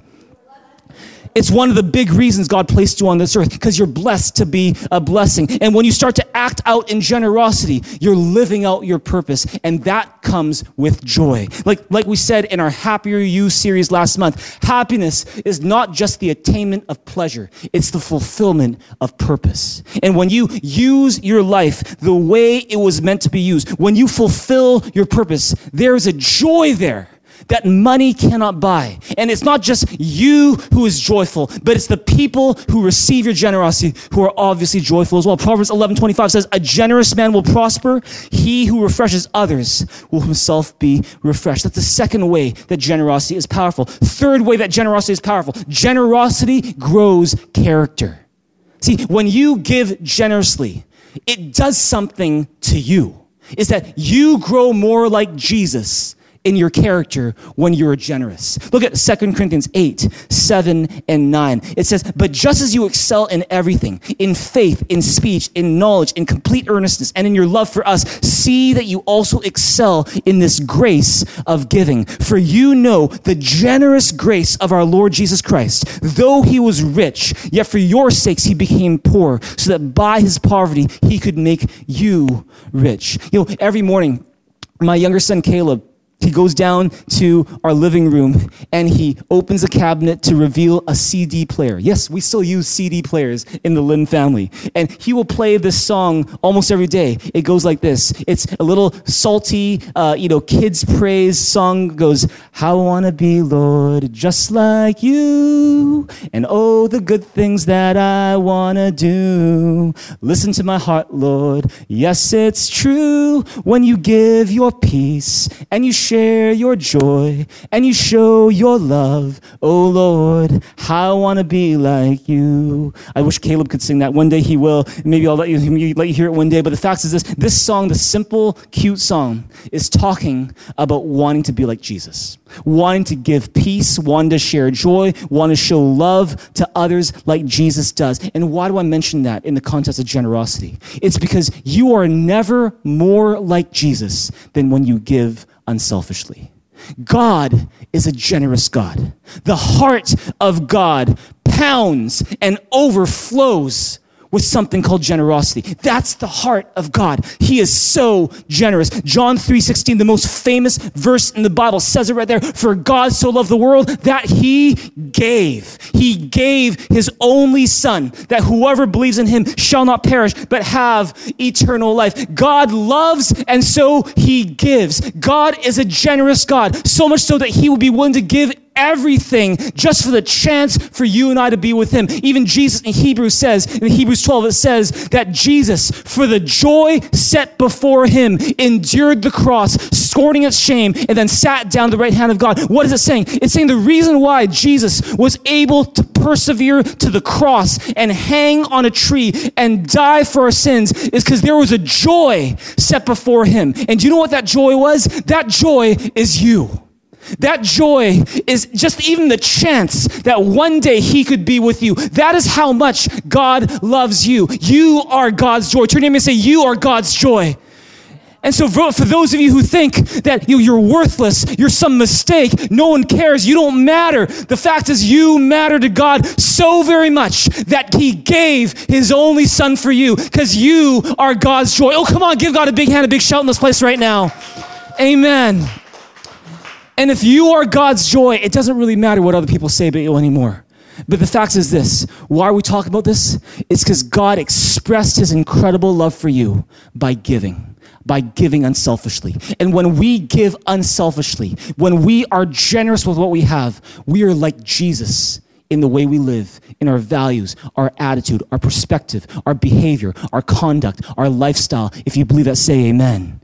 It's one of the big reasons God placed you on this earth because you're blessed to be a blessing. And when you start to act out in generosity, you're living out your purpose, and that comes with joy. Like, like we said in our Happier You series last month, happiness is not just the attainment of pleasure, it's the fulfillment of purpose. And when you use your life the way it was meant to be used, when you fulfill your purpose, there is a joy there that money cannot buy. And it's not just you who is joyful, but it's the people who receive your generosity who are obviously joyful as well. Proverbs 11 25 says, A generous man will prosper. He who refreshes others will himself be refreshed. That's the second way that generosity is powerful. Third way that generosity is powerful generosity grows character. See, when you give generously, it does something to you. Is that you grow more like Jesus in your character when you're generous. Look at 2 Corinthians 8, 7, and 9. It says, But just as you excel in everything, in faith, in speech, in knowledge, in complete earnestness, and in your love for us, see that you also excel in this grace of giving. For you know the generous grace of our Lord Jesus Christ. Though he was rich, yet for your sakes he became poor, so that by his poverty he could make you rich. You know, every morning, my younger son Caleb, he goes down to our living room and he opens a cabinet to reveal a CD player. Yes, we still use CD players in the Lynn family. And he will play this song almost every day. It goes like this. It's a little salty, uh, you know, kids praise song goes, How I wanna be, Lord, just like you. And oh, the good things that I wanna do. Listen to my heart, Lord. Yes, it's true. When you give your peace and you share your joy and you show your love. Oh Lord, how I want to be like you. I wish Caleb could sing that. One day he will. Maybe I'll let you, let you hear it one day. But the fact is this this song, the simple, cute song, is talking about wanting to be like Jesus, wanting to give peace, wanting to share joy, wanting to show love to others like Jesus does. And why do I mention that in the context of generosity? It's because you are never more like Jesus than when you give unselfishly. God is a generous God. The heart of God pounds and overflows with something called generosity. That's the heart of God. He is so generous. John 3:16, the most famous verse in the Bible says it right there, for God so loved the world that he gave. He gave his only son that whoever believes in him shall not perish but have eternal life. God loves and so he gives. God is a generous God, so much so that he will be willing to give everything just for the chance for you and I to be with him. Even Jesus in Hebrews says, in Hebrews 12, it says that Jesus, for the joy set before him, endured the cross, scorning its shame, and then sat down at the right hand of God. What is it saying? It's saying the reason why Jesus was able to persevere to the cross and hang on a tree and die for our sins is because there was a joy set before him. And do you know what that joy was? That joy is you. That joy is just even the chance that one day He could be with you. That is how much God loves you. You are God's joy. Turn to him and say, You are God's joy. And so, for, for those of you who think that you're worthless, you're some mistake, no one cares, you don't matter, the fact is, you matter to God so very much that He gave His only Son for you because you are God's joy. Oh, come on, give God a big hand, a big shout in this place right now. Amen. And if you are God's joy, it doesn't really matter what other people say about you anymore. But the fact is this why are we talking about this? It's because God expressed his incredible love for you by giving, by giving unselfishly. And when we give unselfishly, when we are generous with what we have, we are like Jesus in the way we live, in our values, our attitude, our perspective, our behavior, our conduct, our lifestyle. If you believe that, say amen.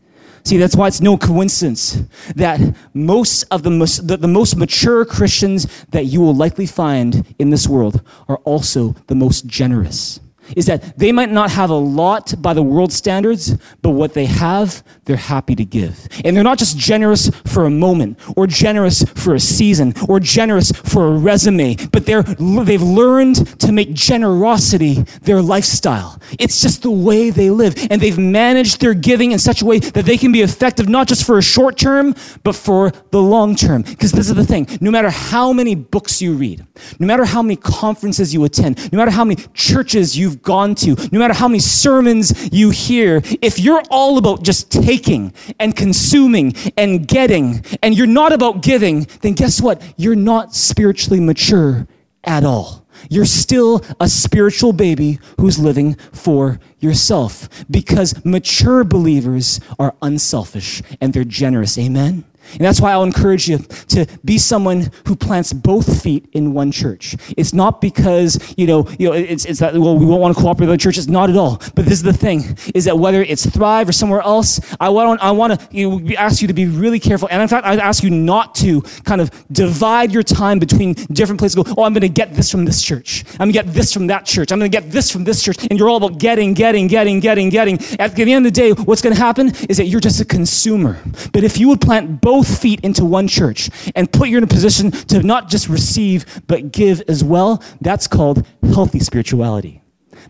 See, that's why it's no coincidence that most of the most, the, the most mature Christians that you will likely find in this world are also the most generous is that they might not have a lot by the world standards, but what they have, they're happy to give. And they're not just generous for a moment, or generous for a season, or generous for a resume, but they're, they've learned to make generosity their lifestyle. It's just the way they live. And they've managed their giving in such a way that they can be effective not just for a short term, but for the long term. Because this is the thing no matter how many books you read, no matter how many conferences you attend, no matter how many churches you've you've gone to, no matter how many sermons you hear, if you're all about just taking and consuming and getting, and you're not about giving, then guess what? You're not spiritually mature at all. You're still a spiritual baby who's living for yourself because mature believers are unselfish and they're generous. Amen? And that's why I'll encourage you to be someone who plants both feet in one church. It's not because, you know, you know it's, it's that, well, we won't want to cooperate with the church. It's not at all. But this is the thing, is that whether it's Thrive or somewhere else, I want, I want to you know, ask you to be really careful. And in fact, I'd ask you not to kind of divide your time between different places. Go, oh, I'm going to get this from this church. I'm going to get this from that church. I'm going to get this from this church. And you're all about getting, getting, getting, getting, getting. At the end of the day, what's going to happen is that you're just a consumer. But if you would plant both both feet into one church and put you in a position to not just receive, but give as well, that's called healthy spirituality.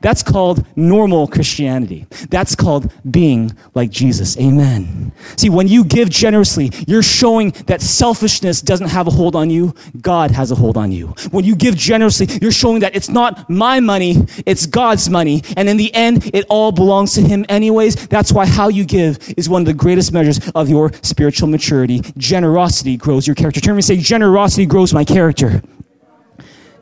That's called normal Christianity. That's called being like Jesus. Amen. See, when you give generously, you're showing that selfishness doesn't have a hold on you. God has a hold on you. When you give generously, you're showing that it's not my money, it's God's money. And in the end, it all belongs to Him anyways. That's why how you give is one of the greatest measures of your spiritual maturity. Generosity grows your character. Turn and say, generosity grows my character.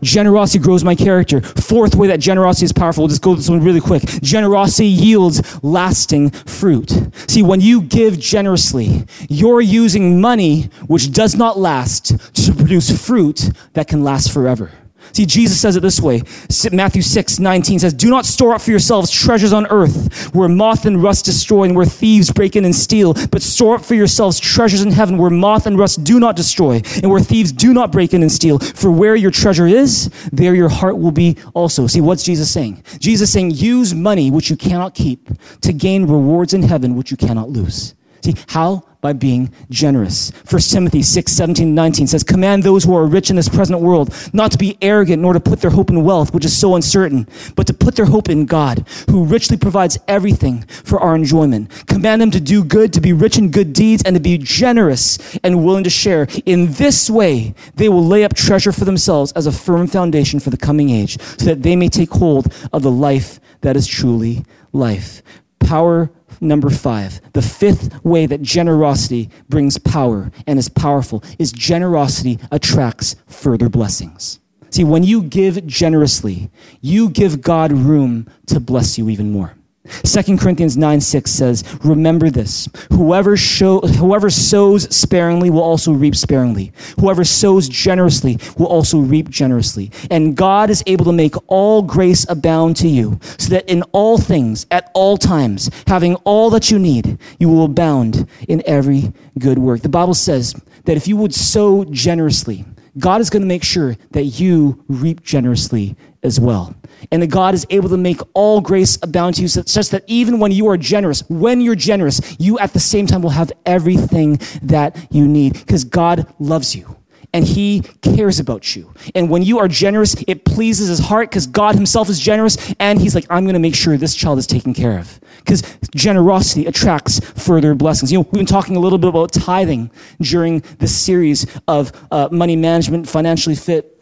Generosity grows my character. Fourth way that generosity is powerful. We'll just go to this one really quick. Generosity yields lasting fruit. See, when you give generously, you're using money which does not last to produce fruit that can last forever. See, Jesus says it this way. Matthew 6, 19 says, Do not store up for yourselves treasures on earth where moth and rust destroy and where thieves break in and steal, but store up for yourselves treasures in heaven where moth and rust do not destroy and where thieves do not break in and steal. For where your treasure is, there your heart will be also. See, what's Jesus saying? Jesus saying, use money which you cannot keep to gain rewards in heaven which you cannot lose. See, how? By being generous. 1 Timothy 6, 17, 19 says, Command those who are rich in this present world not to be arrogant nor to put their hope in wealth, which is so uncertain, but to put their hope in God, who richly provides everything for our enjoyment. Command them to do good, to be rich in good deeds, and to be generous and willing to share. In this way, they will lay up treasure for themselves as a firm foundation for the coming age, so that they may take hold of the life that is truly life. Power number five, the fifth way that generosity brings power and is powerful is generosity attracts further blessings. See, when you give generously, you give God room to bless you even more. 2 Corinthians 9 6 says, Remember this whoever, show, whoever sows sparingly will also reap sparingly. Whoever sows generously will also reap generously. And God is able to make all grace abound to you, so that in all things, at all times, having all that you need, you will abound in every good work. The Bible says that if you would sow generously, God is going to make sure that you reap generously as well and that God is able to make all grace abound to you such that even when you are generous, when you're generous, you at the same time will have everything that you need because God loves you and he cares about you. And when you are generous, it pleases his heart because God himself is generous and he's like, I'm going to make sure this child is taken care of. Because generosity attracts further blessings. You know, we've been talking a little bit about tithing during this series of uh, money management, financially fit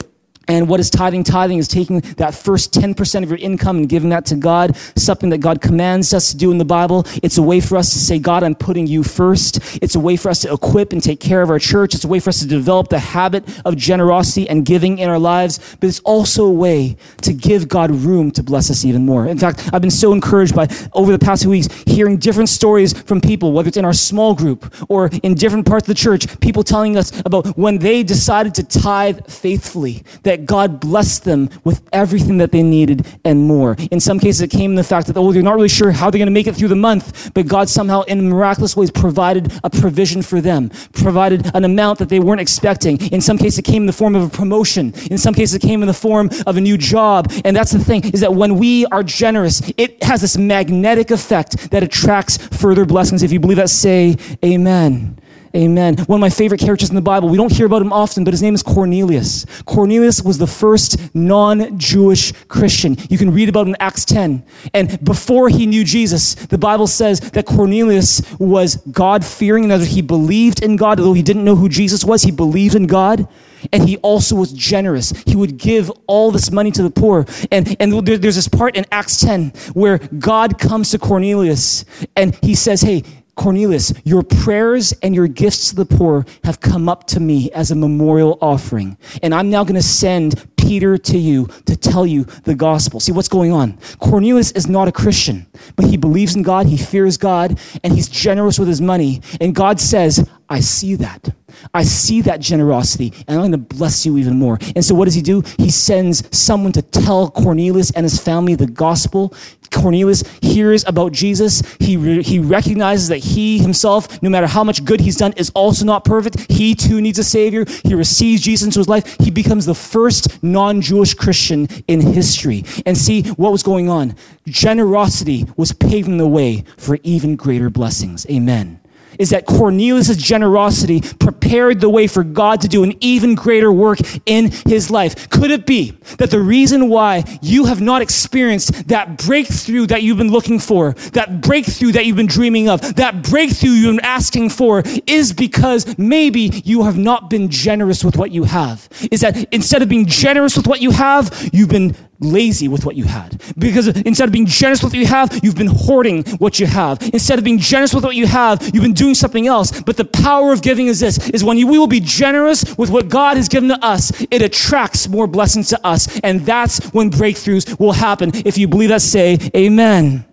and what is tithing? Tithing is taking that first 10% of your income and giving that to God, something that God commands us to do in the Bible. It's a way for us to say, God, I'm putting you first. It's a way for us to equip and take care of our church. It's a way for us to develop the habit of generosity and giving in our lives. But it's also a way to give God room to bless us even more. In fact, I've been so encouraged by, over the past few weeks, hearing different stories from people, whether it's in our small group or in different parts of the church, people telling us about when they decided to tithe faithfully, that God blessed them with everything that they needed and more. In some cases, it came in the fact that, oh, they're not really sure how they're going to make it through the month, but God somehow, in miraculous ways, provided a provision for them, provided an amount that they weren't expecting. In some cases, it came in the form of a promotion. In some cases, it came in the form of a new job. And that's the thing, is that when we are generous, it has this magnetic effect that attracts further blessings. If you believe that, say amen. Amen. One of my favorite characters in the Bible, we don't hear about him often, but his name is Cornelius. Cornelius was the first non Jewish Christian. You can read about him in Acts 10. And before he knew Jesus, the Bible says that Cornelius was God fearing, in other he believed in God, although he didn't know who Jesus was, he believed in God. And he also was generous. He would give all this money to the poor. And, and there's this part in Acts 10 where God comes to Cornelius and he says, Hey, Cornelius, your prayers and your gifts to the poor have come up to me as a memorial offering. And I'm now going to send Peter to you to tell you the gospel. See what's going on. Cornelius is not a Christian, but he believes in God, he fears God, and he's generous with his money. And God says, I see that. I see that generosity, and I'm going to bless you even more. And so, what does he do? He sends someone to tell Cornelius and his family the gospel. Cornelius hears about Jesus. He, re- he recognizes that he himself, no matter how much good he's done, is also not perfect. He too needs a savior. He receives Jesus into his life. He becomes the first non Jewish Christian in history. And see what was going on. Generosity was paving the way for even greater blessings. Amen is that Cornelius' generosity prepared the way for God to do an even greater work in his life. Could it be that the reason why you have not experienced that breakthrough that you've been looking for, that breakthrough that you've been dreaming of, that breakthrough you've been asking for is because maybe you have not been generous with what you have? Is that instead of being generous with what you have, you've been lazy with what you had. Because instead of being generous with what you have, you've been hoarding what you have. Instead of being generous with what you have, you've been doing something else. But the power of giving is this, is when you, we will be generous with what God has given to us, it attracts more blessings to us. And that's when breakthroughs will happen. If you believe that, say amen.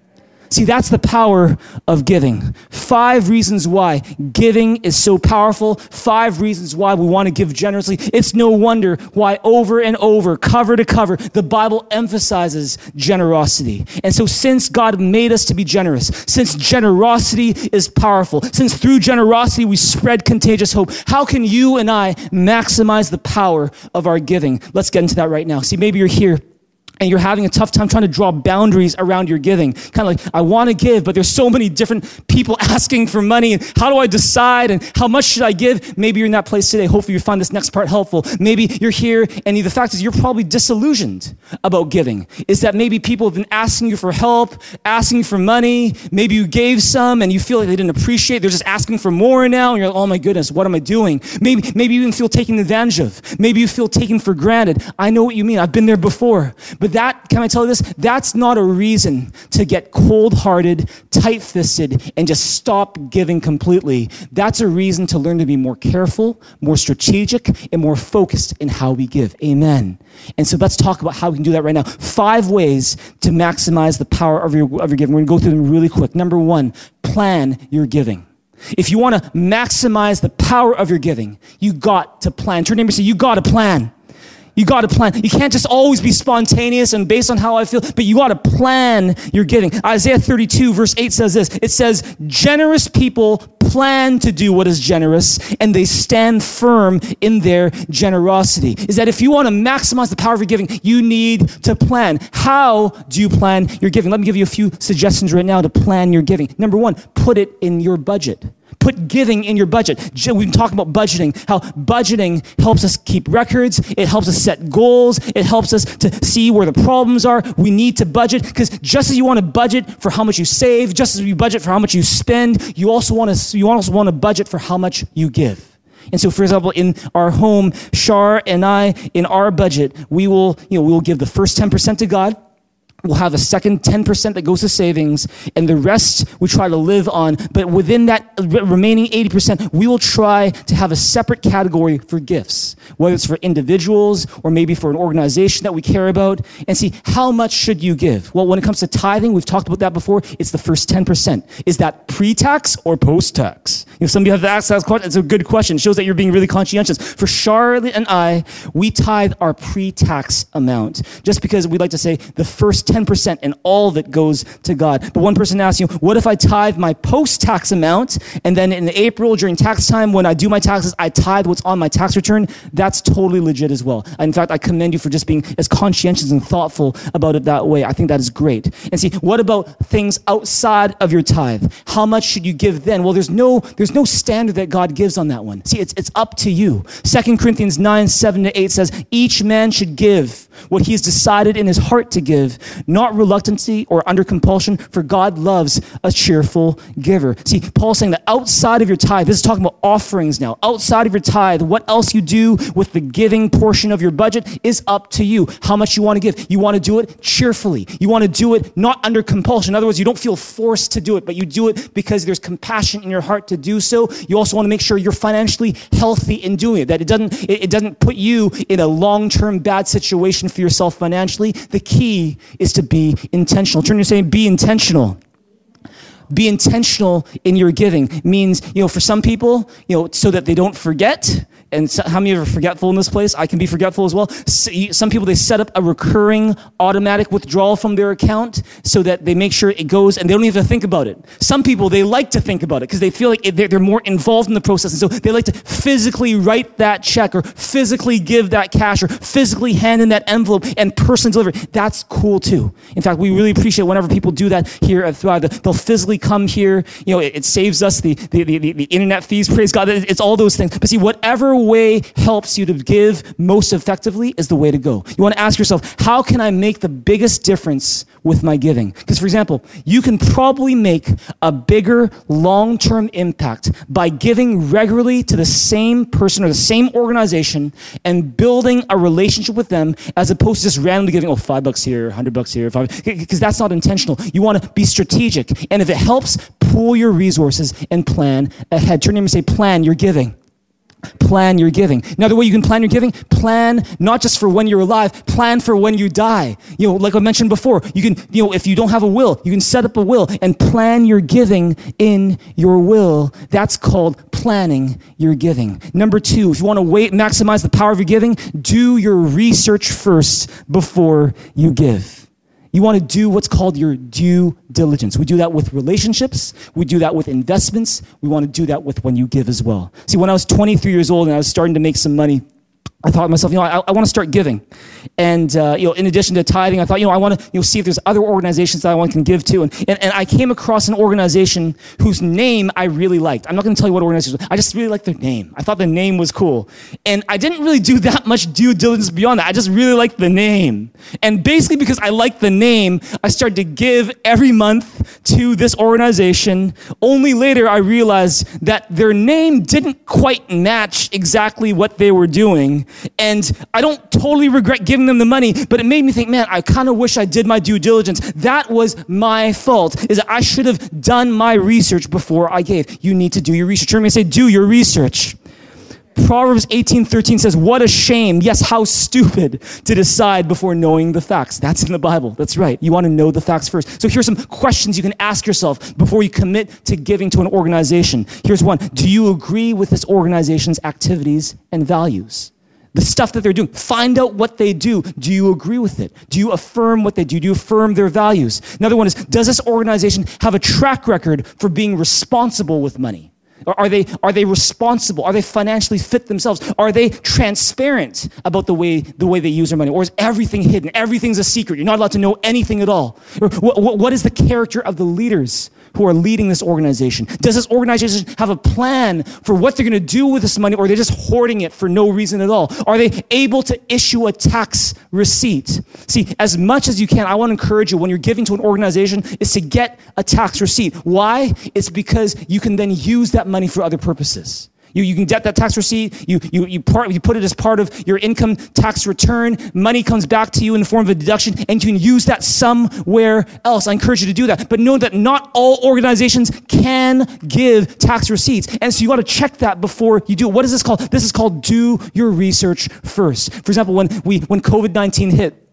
See, that's the power of giving. Five reasons why giving is so powerful. Five reasons why we want to give generously. It's no wonder why over and over, cover to cover, the Bible emphasizes generosity. And so since God made us to be generous, since generosity is powerful, since through generosity we spread contagious hope, how can you and I maximize the power of our giving? Let's get into that right now. See, maybe you're here and you're having a tough time trying to draw boundaries around your giving. Kind of like, I want to give, but there's so many different people <laughs> asking for money. And how do I decide? And how much should I give? Maybe you're in that place today. Hopefully you find this next part helpful. Maybe you're here and the fact is you're probably disillusioned about giving. Is that maybe people have been asking you for help, asking for money. Maybe you gave some and you feel like they didn't appreciate. They're just asking for more now. And you're like, oh my goodness, what am I doing? Maybe, maybe you even feel taken advantage of. Maybe you feel taken for granted. I know what you mean. I've been there before. But But that, can I tell you this? That's not a reason to get cold hearted, tight fisted, and just stop giving completely. That's a reason to learn to be more careful, more strategic, and more focused in how we give. Amen. And so let's talk about how we can do that right now. Five ways to maximize the power of your, of your giving. We're going to go through them really quick. Number one, plan your giving. If you want to maximize the power of your giving, you got to plan. Turn to neighbor and say, you got to plan. You got to plan. You can't just always be spontaneous and based on how I feel, but you got to plan your giving. Isaiah 32 verse 8 says this. It says, generous people plan to do what is generous and they stand firm in their generosity. Is that if you want to maximize the power of your giving, you need to plan. How do you plan your giving? Let me give you a few suggestions right now to plan your giving. Number one, put it in your budget. Put giving in your budget. We've been talking about budgeting, how budgeting helps us keep records, it helps us set goals, it helps us to see where the problems are. We need to budget because just as you want to budget for how much you save, just as you budget for how much you spend, you also want to you also want to budget for how much you give. And so, for example, in our home, Shar and I, in our budget, we will, you know, we will give the first 10% to God We'll have a second 10% that goes to savings, and the rest we try to live on. But within that remaining 80%, we will try to have a separate category for gifts, whether it's for individuals or maybe for an organization that we care about, and see how much should you give? Well, when it comes to tithing, we've talked about that before, it's the first 10%. Is that pre tax or post tax? You know, some of you have asked that question. It's a good question. It shows that you're being really conscientious. For Charlotte and I, we tithe our pre tax amount just because we like to say the first 10% and all that goes to God. But one person asked you, what if I tithe my post tax amount and then in April during tax time when I do my taxes, I tithe what's on my tax return? That's totally legit as well. In fact, I commend you for just being as conscientious and thoughtful about it that way. I think that is great. And see, what about things outside of your tithe? How much should you give then? Well, there's no, there's no standard that God gives on that one. See, it's, it's up to you. Second Corinthians 9, 7 to 8 says, each man should give what he has decided in his heart to give, not reluctancy or under compulsion, for God loves a cheerful giver. See, Paul's saying that outside of your tithe, this is talking about offerings now, outside of your tithe, what else you do with the giving portion of your budget is up to you. How much you want to give. You want to do it cheerfully. You want to do it not under compulsion. In other words, you don't feel forced to do it, but you do it because there's compassion in your heart to do so. You also want to make sure you're financially healthy in doing it, that it doesn't, it, it doesn't put you in a long-term bad situation for yourself financially. The key is to be intentional. Turn to saying, be intentional be intentional in your giving means you know for some people you know so that they don't forget and so, how many of you are forgetful in this place? I can be forgetful as well. Some people, they set up a recurring automatic withdrawal from their account so that they make sure it goes and they don't even think about it. Some people, they like to think about it because they feel like they're more involved in the process. And so they like to physically write that check or physically give that cash or physically hand in that envelope and personally deliver. That's cool too. In fact, we really appreciate whenever people do that here at Thrive. They'll physically come here. You know, it, it saves us the, the, the, the, internet fees. Praise God. It's all those things. But see, whatever way helps you to give most effectively is the way to go. You want to ask yourself, how can I make the biggest difference with my giving? Because, for example, you can probably make a bigger long term impact by giving regularly to the same person or the same organization and building a relationship with them as opposed to just randomly giving, oh, five bucks here, hundred bucks here, five, because that's not intentional. You want to be strategic. And if it helps, pool your resources and plan ahead. Turn to him and say, plan your giving plan your giving. Another way you can plan your giving, plan not just for when you're alive, plan for when you die. You know, like I mentioned before, you can, you know, if you don't have a will, you can set up a will and plan your giving in your will. That's called planning your giving. Number two, if you want to wait, maximize the power of your giving, do your research first before you give. You want to do what's called your due diligence. We do that with relationships. We do that with investments. We want to do that with when you give as well. See, when I was 23 years old and I was starting to make some money, I thought to myself, you know, I, I want to start giving. And, uh, you know, in addition to tithing, I thought, you know, I want to, you know, see if there's other organizations that I want to give to. And, and, and I came across an organization whose name I really liked. I'm not going to tell you what organization I just really liked their name. I thought the name was cool. And I didn't really do <laughs> that much due diligence beyond that. I just really liked the name. And basically because I liked the name, I started to give every month to this organization. Only later I realized that their name didn't quite match exactly what they were doing. And I don't totally regret giving them the money, but it made me think, man, I kind of wish I did my due diligence. That was my fault, is that I should have done my research before I gave. You need to do your research. You're say, do your research. Proverbs 18:13 says, "What a shame, yes, how stupid to decide before knowing the facts." That's in the Bible. That's right. You want to know the facts first. So here's some questions you can ask yourself before you commit to giving to an organization. Here's one. Do you agree with this organization's activities and values? The stuff that they're doing. Find out what they do. Do you agree with it? Do you affirm what they do? Do you affirm their values? Another one is, does this organization have a track record for being responsible with money? Are they, are they responsible? Are they financially fit themselves? Are they transparent about the way, the way they use their money? Or is everything hidden? Everything's a secret. You're not allowed to know anything at all. What, what is the character of the leaders who are leading this organization? Does this organization have a plan for what they're going to do with this money, or are they just hoarding it for no reason at all? Are they able to issue a tax receipt? See, as much as you can, I want to encourage you when you're giving to an organization is to get a tax receipt. Why? It's because you can then use that money for other purposes. You, you can get that tax receipt. You, you, you, part, you put it as part of your income tax return. Money comes back to you in the form of a deduction, and you can use that somewhere else. I encourage you to do that. But know that not all organizations can give tax receipts. And so you got to check that before you do it. What is this called? This is called do your research first. For example, when, we, when COVID 19 hit,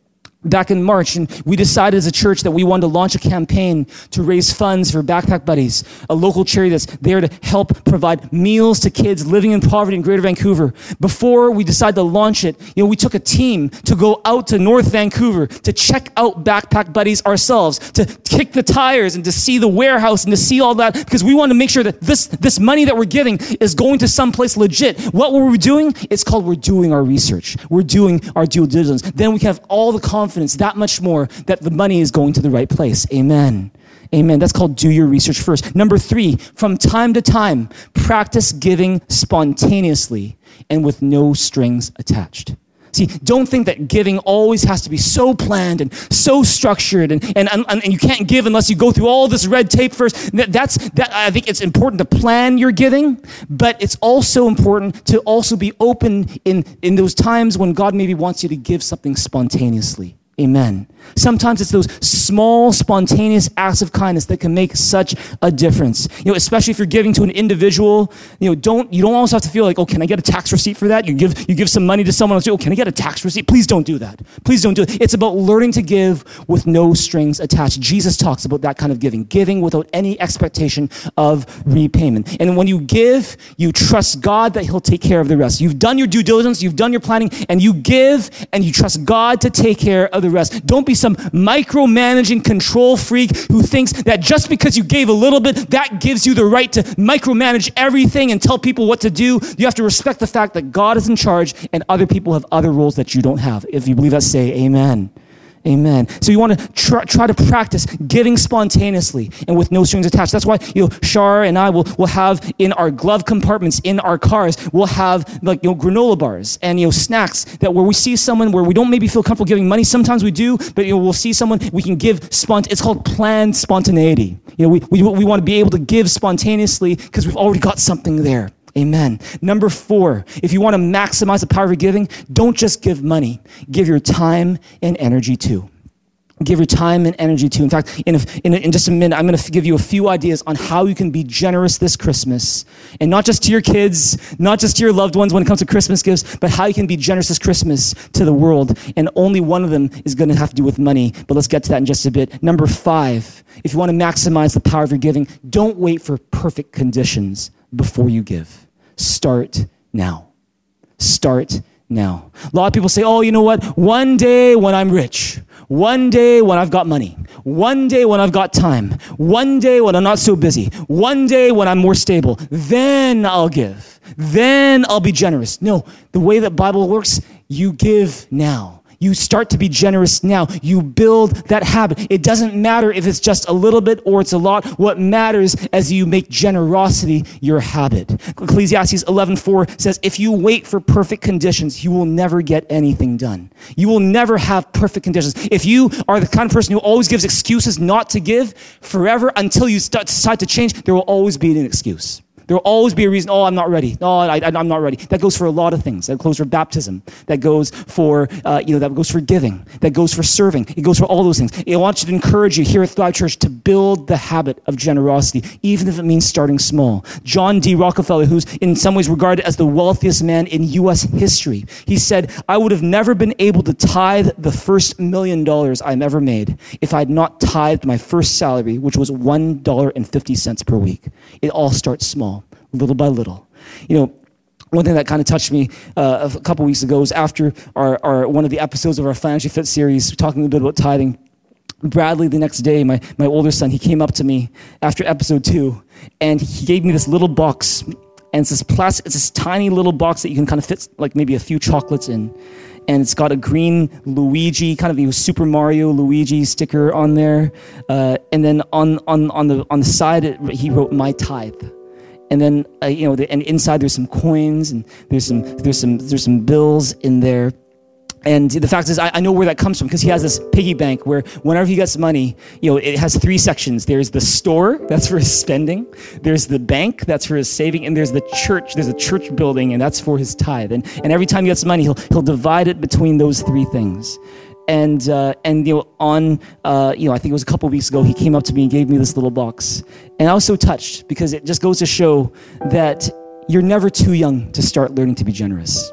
back in March, and we decided as a church that we wanted to launch a campaign to raise funds for Backpack Buddies, a local charity that's there to help provide meals to kids living in poverty in Greater Vancouver. Before we decided to launch it, you know, we took a team to go out to North Vancouver to check out Backpack Buddies ourselves, to kick the tires and to see the warehouse and to see all that, because we want to make sure that this, this money that we're giving is going to someplace legit. What were we doing? It's called we're doing our research. We're doing our due diligence. Then we have all the confidence confidence that much more that the money is going to the right place. Amen. Amen. That's called do your research first. Number three, from time to time, practice giving spontaneously and with no strings attached. See, don't think that giving always has to be so planned and so structured and, and, and, and you can't give unless you go through all this red tape first. That's, that, I think it's important to plan your giving, but it's also important to also be open in, in those times when God maybe wants you to give something spontaneously. Amen. Sometimes it's those small, spontaneous acts of kindness that can make such a difference. You know, especially if you're giving to an individual, you know, don't, you don't always have to feel like, oh, can I get a tax receipt for that? You give, you give some money to someone else, oh, can I get a tax receipt? Please don't do that. Please don't do it. It's about learning to give with no strings attached. Jesus talks about that kind of giving, giving without any expectation of repayment. And when you give, you trust God that He'll take care of the rest. You've done your due diligence, you've done your planning, and you give and you trust God to take care of the rest. Don't be some micromanaging control freak who thinks that just because you gave a little bit, that gives you the right to micromanage everything and tell people what to do. You have to respect the fact that God is in charge and other people have other roles that you don't have. If you believe that, say amen. Amen. So you want to try, try to practice giving spontaneously and with no strings attached. That's why, you know, Shar and I will, will have in our glove compartments in our cars, we'll have like, you know, granola bars and, you know, snacks that where we see someone where we don't maybe feel comfortable giving money. Sometimes we do, but, you know, we'll see someone, we can give spont, it's called planned spontaneity. You know, we, we, we want to be able to give spontaneously because we've already got something there. Amen. Number four, if you want to maximize the power of giving, don't just give money, give your time and energy too. Give your time and energy to. In fact, in, a, in, a, in just a minute, I'm going to give you a few ideas on how you can be generous this Christmas. And not just to your kids, not just to your loved ones when it comes to Christmas gifts, but how you can be generous this Christmas to the world. And only one of them is going to have to do with money. But let's get to that in just a bit. Number five, if you want to maximize the power of your giving, don't wait for perfect conditions before you give. Start now. Start now. A lot of people say, oh, you know what? One day when I'm rich, one day when I've got money, one day when I've got time, one day when I'm not so busy, one day when I'm more stable, then I'll give. Then I'll be generous. No, the way that Bible works, you give now. You start to be generous now. You build that habit. It doesn't matter if it's just a little bit or it's a lot. What matters as you make generosity your habit. Ecclesiastes 11:4 says, "If you wait for perfect conditions, you will never get anything done. You will never have perfect conditions. If you are the kind of person who always gives excuses not to give forever until you start, decide to change, there will always be an excuse. There will always be a reason, oh, I'm not ready. No, I, am not ready. That goes for a lot of things. That goes for baptism. That goes for, uh, you know, that goes for giving. That goes for serving. It goes for all those things. I want to encourage you here at Thrive Church to build the habit of generosity, even if it means starting small. John D. Rockefeller, who's in some ways regarded as the wealthiest man in U.S. history, he said, I would have never been able to tithe the first million dollars I've ever made if I had not tithed my first salary, which was $1.50 per week. It all starts small, little by little. You know, one thing that kind of touched me uh, a couple weeks ago was after our, our, one of the episodes of our Financially Fit series, talking a little bit about tithing. Bradley, the next day, my, my older son, he came up to me after episode two, and he gave me this little box. And it's this plastic, it's this tiny little box that you can kind of fit like maybe a few chocolates in and it's got a green Luigi, kind of Super Mario Luigi sticker on there. Uh, and then on, on, on, the, on the side, it, he wrote my tithe. And then, uh, you know, the, and inside there's some coins and there's some, there's some, there's some bills in there. And the fact is, I, I know where that comes from because he has this piggy bank where whenever he gets money, you know, it has three sections. There's the store, that's for his spending. There's the bank, that's for his saving. And there's the church, there's a church building, and that's for his tithe. And, and every time he gets money, he'll, he'll divide it between those three things. And, uh, and you know, on, uh, you know, I think it was a couple weeks ago, he came up to me and gave me this little box. And I was so touched because it just goes to show that you're never too young to start learning to be generous.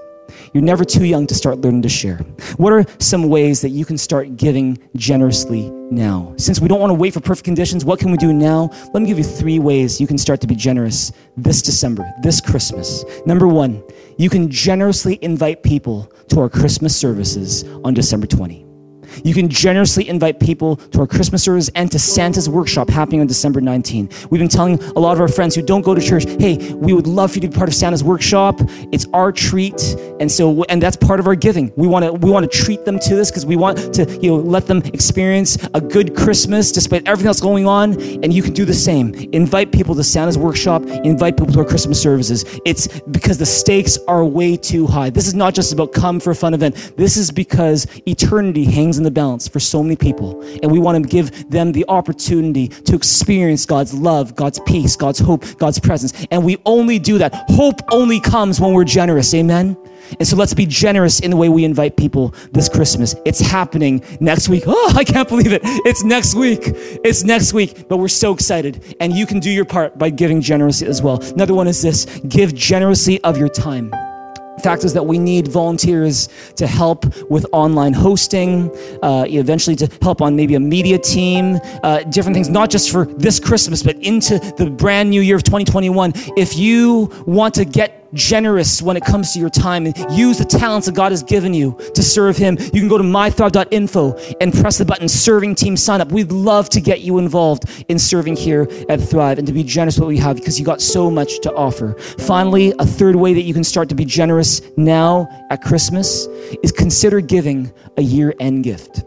You're never too young to start learning to share. What are some ways that you can start giving generously now? Since we don't want to wait for perfect conditions, what can we do now? Let me give you three ways you can start to be generous this December, this Christmas. Number one, you can generously invite people to our Christmas services on December 20. You can generously invite people to our Christmas and to Santa's workshop happening on December 19. We've been telling a lot of our friends who don't go to church, hey, we would love for you to be part of Santa's workshop. It's our treat. And so, and that's part of our giving. We want to, we want to treat them to this because we want to, you know, let them experience a good Christmas despite everything else going on. And you can do the same. Invite people to Santa's workshop, invite people to our Christmas services. It's because the stakes are way too high. This is not just about come for a fun event. This is because eternity hangs in the balance for so many people. And we want to give them the opportunity to experience God's love, God's peace, God's hope, God's presence. And we only do that. Hope only comes when we're generous. Amen. And so let's be generous in the way we invite people this Christmas. It's happening next week. Oh, I can't believe it. It's next week. It's next week, but we're so excited. And you can do your part by giving generously as well. Another one is this give generously of your time fact is that we need volunteers to help with online hosting, uh, eventually to help on maybe a media team, uh, different things, not just for this Christmas, but into the brand new year of 2021. If you want to get generous when it comes to your time and use the talents that God has given you to serve Him, you can go to mythrive.info and press the button Serving Team Sign Up. We'd love to get you involved in serving here at Thrive and to be generous with what we have because you got so much to offer. Finally, a third way that you can start to be generous now at Christmas is consider giving a year end gift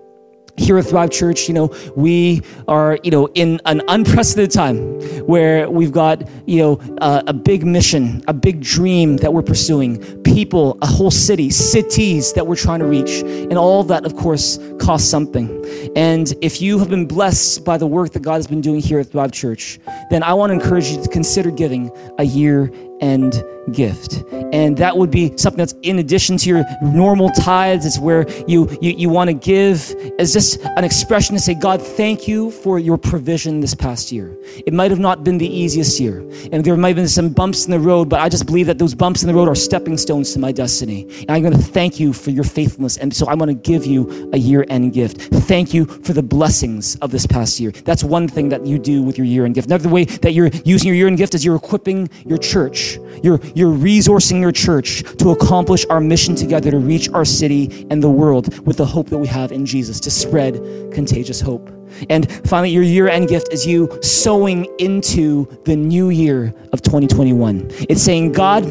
here at Thrive Church, you know, we are, you know, in an unprecedented time where we've got, you know, uh, a big mission, a big dream that we're pursuing, people, a whole city, cities that we're trying to reach. And all that, of course, costs something. And if you have been blessed by the work that God has been doing here at Thrive Church, then I want to encourage you to consider giving a year end gift. And that would be something that's in addition to your normal tithes. It's where you, you, you want to give as just an expression to say, God, thank you for your provision this past year. It might have not been the easiest year. And there might have been some bumps in the road, but I just believe that those bumps in the road are stepping stones to my destiny. And I'm going to thank you for your faithfulness. And so I'm going to give you a year end gift. Thank you for the blessings of this past year. That's one thing that you do with your year end gift. Another way that you're using your year end gift is you're equipping your church. You're, you're resourcing your church to accomplish our mission together to reach our city and the world with the hope that we have in Jesus, to spread contagious hope. And finally, your year end gift is you sowing into the new year of 2021. It's saying, God,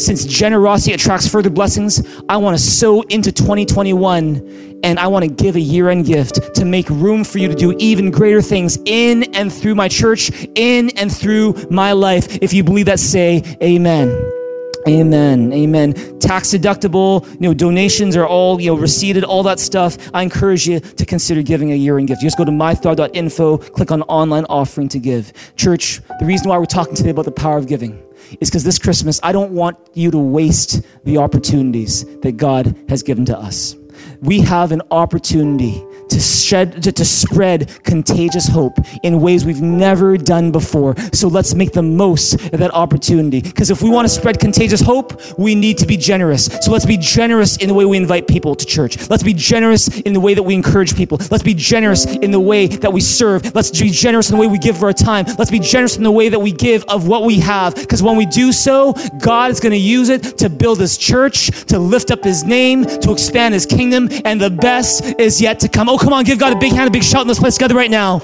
since generosity attracts further blessings, I want to sow into 2021 and I want to give a year end gift to make room for you to do even greater things in and through my church, in and through my life. If you believe that, say amen. Amen. Amen. Tax deductible, you know, donations are all, you know, receipted, all that stuff. I encourage you to consider giving a year in gift. You just go to mythrive.info, click on online offering to give. Church, the reason why we're talking today about the power of giving is because this Christmas, I don't want you to waste the opportunities that God has given to us. We have an opportunity to shed to, to, spread contagious hope in ways we've never done before. So let's make the most of that opportunity. Because if we want to spread contagious hope, we need to be generous. So let's be generous in the way we invite people to church. Let's be generous in the way that we encourage people. Let's be generous in the way that we serve. Let's be generous in the way we give our time. Let's be generous in the way that we give of what we have. Because when we do so, God is going to use it to build his church, to lift up his name, to expand his kingdom, and the best is yet to come. Oh, come on, give God a big hand, a big shout in this place together right now.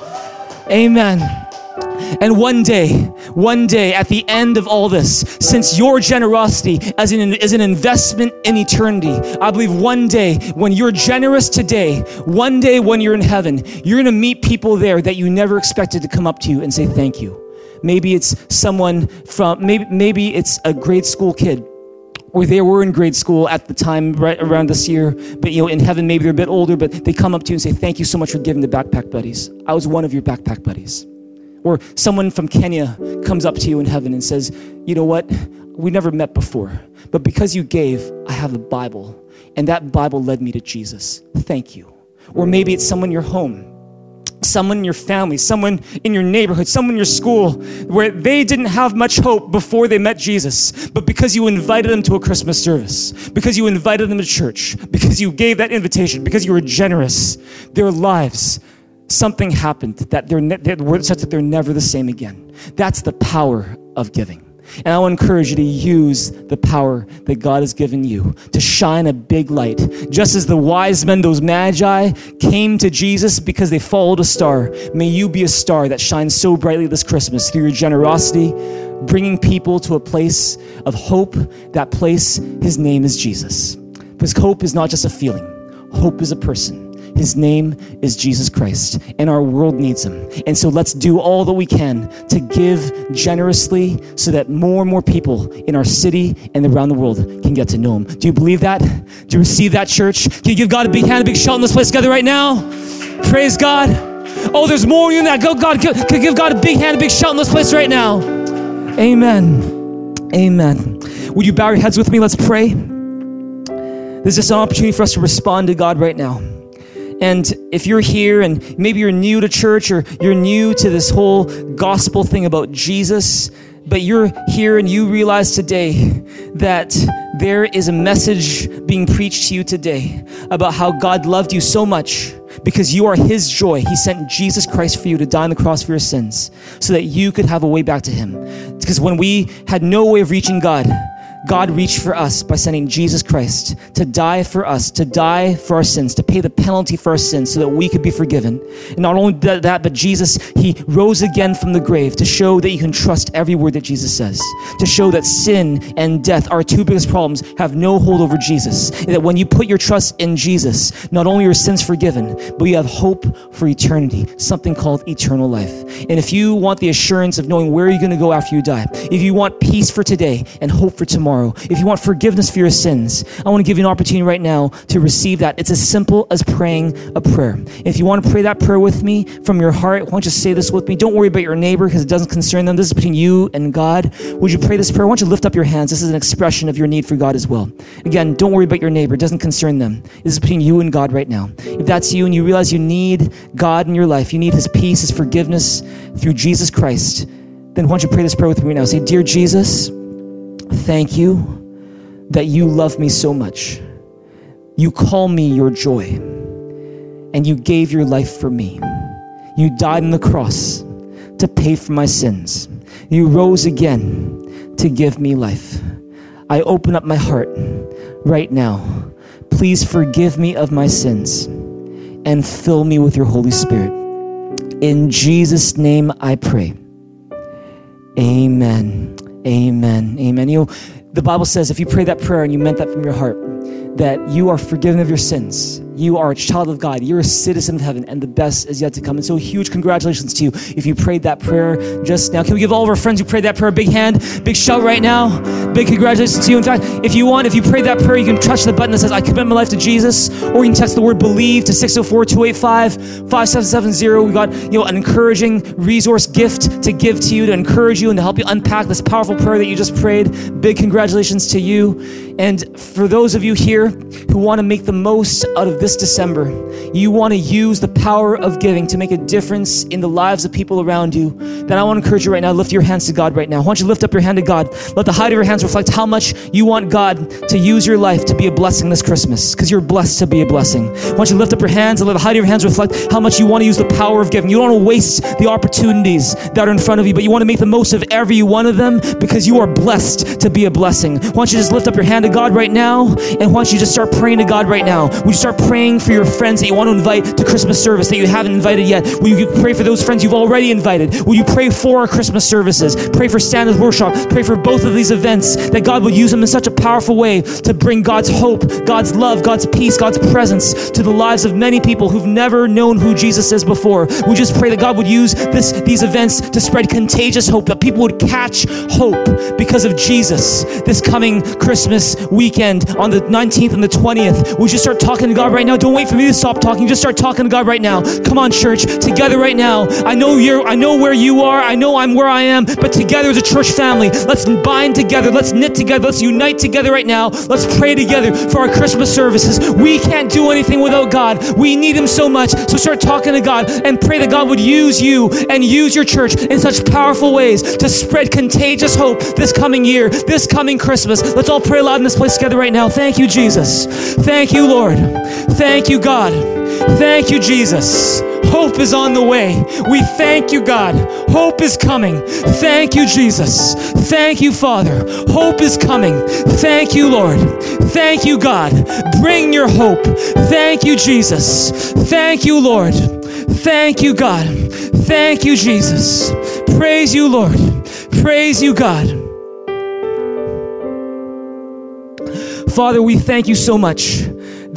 Amen. And one day, one day at the end of all this, since your generosity as an, is an investment in eternity, I believe one day when you're generous today, one day when you're in heaven, you're gonna meet people there that you never expected to come up to you and say thank you. Maybe it's someone from, maybe, maybe it's a grade school kid or they were in grade school at the time right around this year but you know in heaven maybe they're a bit older but they come up to you and say thank you so much for giving the backpack buddies. I was one of your backpack buddies. Or someone from kenya comes up to you in heaven and says you know what? We never met before but because you gave i have the bible. And that bible led me to jesus. Thank you. Or maybe it's someone in your home someone in your family, someone in your neighborhood, someone in your school where they didn't have much hope before they met Jesus, but because you invited them to a Christmas service, because you invited them to church, because you gave that invitation, because you were generous, their lives, something happened that they're, ne- such that they're never the same again. That's the power of giving. And I want to encourage you to use the power that God has given you to shine a big light. Just as the wise men, those magi, came to Jesus because they followed a star, may you be a star that shines so brightly this Christmas through your generosity, bringing people to a place of hope. That place, his name is Jesus. Because hope is not just a feeling, hope is a person. His name is Jesus Christ, and our world needs him. And so let's do all that we can to give generously so that more and more people in our city and around the world can get to know him. Do you believe that? Do you receive that, church? Can you give God a big hand, a big shout in this place together right now? Praise God. Oh, there's more than that. Go, God, could give God a big hand, a big shout in this place right now. Amen. Amen. Would you bow your heads with me? Let's pray. There's just an opportunity for us to respond to God right now. And if you're here and maybe you're new to church or you're new to this whole gospel thing about Jesus, but you're here and you realize today that there is a message being preached to you today about how God loved you so much because you are His joy. He sent Jesus Christ for you to die on the cross for your sins so that you could have a way back to Him. Because when we had no way of reaching God, God reached for us by sending Jesus Christ to die for us, to die for our sins, to pay the penalty for our sins so that we could be forgiven. And not only that, but Jesus, He rose again from the grave to show that you can trust every word that Jesus says, to show that sin and death, our two biggest problems, have no hold over Jesus. And that when you put your trust in Jesus, not only are your sins forgiven, but you have hope for eternity, something called eternal life. And if you want the assurance of knowing where you're going to go after you die, if you want peace for today and hope for tomorrow, tomorrow, if you want forgiveness for your sins, I want to give you an opportunity right now to receive that. It's as simple as praying a prayer. If you want to pray that prayer with me from your heart, why don't you say this with me? Don't worry about your neighbor because it doesn't concern them. This is between you and God. Would you pray this prayer? Why don't you lift up your hands? This is an expression of your need for God as well. Again, don't worry about your neighbor. It doesn't concern them. This is between you and God right now. If that's you and you realize you need God in your life, you need His peace, His forgiveness through Jesus Christ, then why don't you pray this prayer with me now? Say, Dear Jesus, Thank you that you love me so much. You call me your joy, and you gave your life for me. You died on the cross to pay for my sins. You rose again to give me life. I open up my heart right now. Please forgive me of my sins and fill me with your Holy Spirit. In Jesus' name I pray. Amen. Amen. Amen. You know, the Bible says if you pray that prayer and you meant that from your heart, that you are forgiven of your sins. You are a child of God. You're a citizen of heaven, and the best is yet to come. And so, huge congratulations to you if you prayed that prayer just now. Can we give all of our friends who prayed that prayer a big hand, big shout right now? Big congratulations to you. In fact, if you want, if you prayed that prayer, you can touch the button that says, I commit my life to Jesus, or you can text the word believe to 604 285 5770. We got you know an encouraging resource gift to give to you to encourage you and to help you unpack this powerful prayer that you just prayed. Big congratulations to you. And for those of you here who want to make the most out of this December, you want to use the power of giving to make a difference in the lives of people around you, then I want to encourage you right now, lift your hands to God right now. Why don't you lift up your hand to God? Let the height of your hands reflect how much you want God to use your life to be a blessing this Christmas, because you're blessed to be a blessing. Why don't you lift up your hands and let the height of your hands reflect how much you want to use the power of giving. You don't want to waste the opportunities that are in front of you, but you want to make the most of every one of them because you are blessed to be a blessing. Why don't you just lift up your hand to God right now, and why don't you just start praying to God right now? Would you start praying for your friends that you want to invite to Christmas service that you haven't invited yet? Will you pray for those friends you've already invited? Will you pray for our Christmas services? Pray for Santa's workshop. Pray for both of these events that God will use them in such a powerful way to bring God's hope, God's love, God's peace, God's presence to the lives of many people who've never known who Jesus is before. We just pray that God would use this these events to spread contagious hope, that people would catch hope because of Jesus this coming Christmas weekend on the 19th and the 20th. Would you start talking to God right now? Don't wait for me to stop talking. Just start talking to God right now. Come on, church, together right now. I know you're I know where you are. I know I'm where I am, but together as a church family, let's bind together. Let's knit together. Let's unite together right now. Let's pray together for our Christmas services. We can't do anything without God. We need Him so much. So start talking to God and pray that God would use you and use your church in such powerful ways to spread contagious hope this coming year, this coming Christmas. Let's all pray loud in this place together right now. Thank you, Jesus. Thank you, Lord. Thank you, God. Thank you, Jesus. Hope is on the way. We thank you, God. Hope is coming. Thank you, Jesus. Thank you, Father. Hope is coming. Thank you, Lord. Thank you, God. Bring your hope. Thank you, Jesus. Thank you, Lord. Thank you, God. Thank you, Jesus. Praise you, Lord. Praise you, God. Father, we thank you so much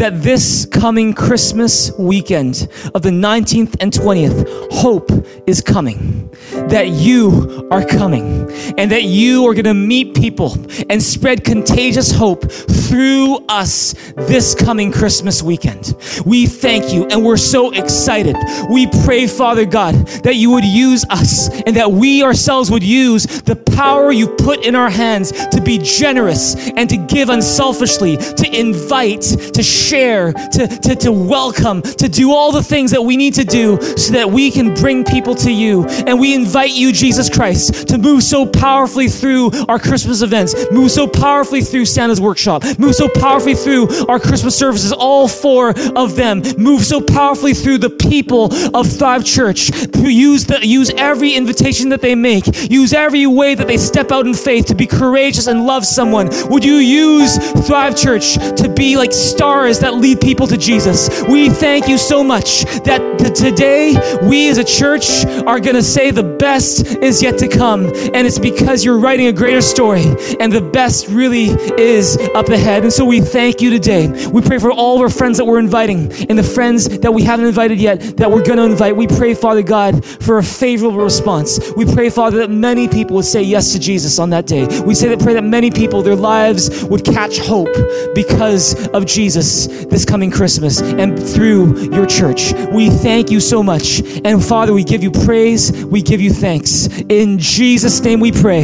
that this coming Christmas weekend of the 19th and 20th, hope is coming. That you are coming and that you are going to meet people and spread contagious hope through us this coming Christmas weekend. We thank you and we're so excited. We pray, Father God, that you would use us and that we ourselves would use the power you put in our hands to be generous and to give unselfishly, to invite, to share, to, to, to welcome, to do all the things that we need to do so that we can bring people to you. And we invite you, Jesus Christ, to move so powerfully through our Christmas events, move so powerfully through Santa's workshop, move so powerfully through our Christmas services, all four of them, move so powerfully through the people of Thrive Church. Use, the, use every invitation that they make, use every way that they step out in faith to be courageous and love someone. Would you use Thrive Church to be like stars that lead people to Jesus? We thank you so much that th- today we as a church are going to say the best is yet to come. And it's because you're writing a greater story, and the best really is up ahead. And so we thank you today. We pray for all of our friends that we're inviting and the friends that we haven't invited yet that we're going to invite. We pray, Father God, for a favorable response. We pray, Father, that many people would say yes to Jesus on that day. We say that pray that many people, their lives would catch hope because of Jesus this coming Christmas and through your church. We thank you so much. And Father, we give you praise, we give you thanks. In Jesus' name we pray.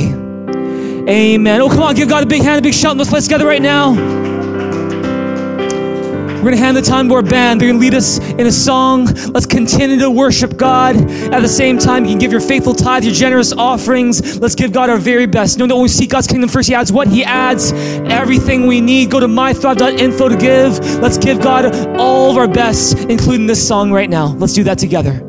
Amen. Oh, come on, give God a big hand, a big shout. Let's play together right now. We're going to hand the time to our band. They're going to lead us in a song. Let's continue to worship God. At the same time, you can give your faithful tithe, your generous offerings. Let's give God our very best. Know that when we seek God's kingdom first, He adds what? He adds everything we need. Go to mythrive.info to give. Let's give God all of our best, including this song right now. Let's do that together.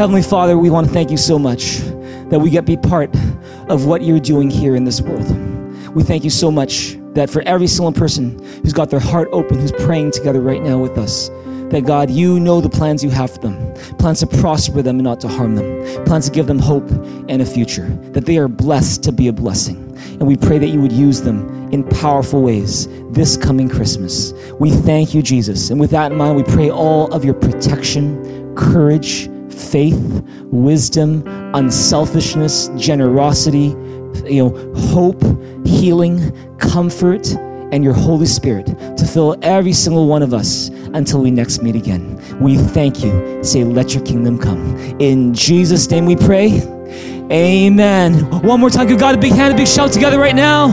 Heavenly Father, we want to thank you so much that we get to be part of what you're doing here in this world. We thank you so much that for every single person who's got their heart open, who's praying together right now with us, that God, you know the plans you have for them plans to prosper them and not to harm them, plans to give them hope and a future, that they are blessed to be a blessing. And we pray that you would use them in powerful ways this coming Christmas. We thank you, Jesus. And with that in mind, we pray all of your protection, courage, faith, wisdom, unselfishness, generosity, you know, hope, healing, comfort, and your Holy Spirit to fill every single one of us until we next meet again. We thank you. Say, let your kingdom come. In Jesus' name we pray. Amen. One more time, give God a big hand, a big shout together right now.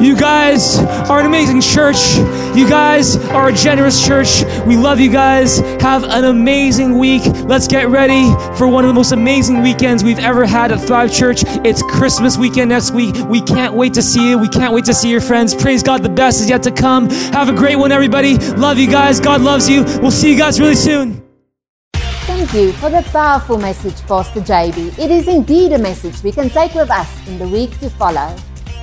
You guys are an amazing church. You guys are a generous church. We love you guys. Have an amazing week. Let's get ready for one of the most amazing weekends we've ever had at Thrive Church. It's Christmas weekend next week. We can't wait to see you. We can't wait to see your friends. Praise God, the best is yet to come. Have a great one, everybody. Love you guys. God loves you. We'll see you guys really soon. Thank you for the powerful message, Pastor JB. It is indeed a message we can take with us in the week to follow.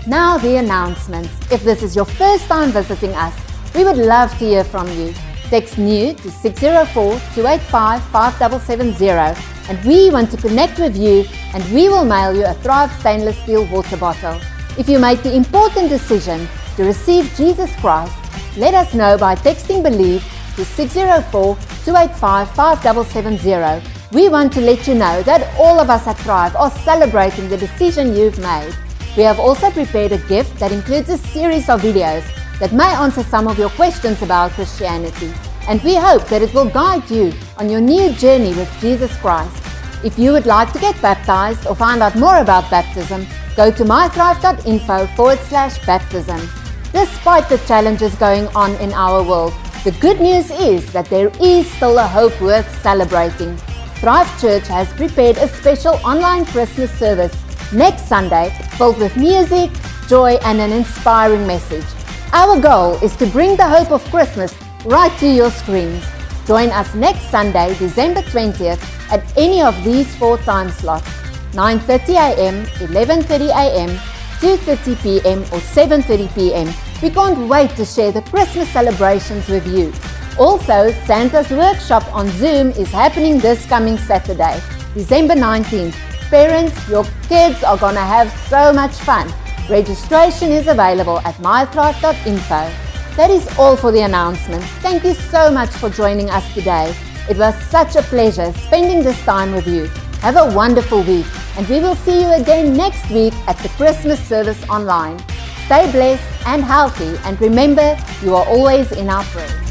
Now, the announcements. If this is your first time visiting us, we would love to hear from you. Text NEW to 604 285 5770 and we want to connect with you and we will mail you a Thrive stainless steel water bottle. If you make the important decision to receive Jesus Christ, let us know by texting BELIEVE to 604 285 5770. We want to let you know that all of us at Thrive are celebrating the decision you've made. We have also prepared a gift that includes a series of videos that may answer some of your questions about Christianity, and we hope that it will guide you on your new journey with Jesus Christ. If you would like to get baptized or find out more about baptism, go to mythrive.info forward slash baptism. Despite the challenges going on in our world, the good news is that there is still a hope worth celebrating. Thrive Church has prepared a special online Christmas service next Sunday filled with music, joy, and an inspiring message. Our goal is to bring the hope of Christmas right to your screens. Join us next Sunday, December 20th at any of these four time slots 9:30 a.m., 11:30 a.m., 2:30 p.m. or 7:30 p.m. We can't wait to share the Christmas celebrations with you. Also, Santa's workshop on Zoom is happening this coming Saturday, December 19th. Parents, your kids are to have so much fun. Registration is available at mythrive.info. That is all for the announcements. Thank you so much for joining us today. It was such a pleasure spending this time with you. Have a wonderful week, and we will see you again next week at the Christmas service online. Stay blessed and healthy, and remember, you are always in our prayers.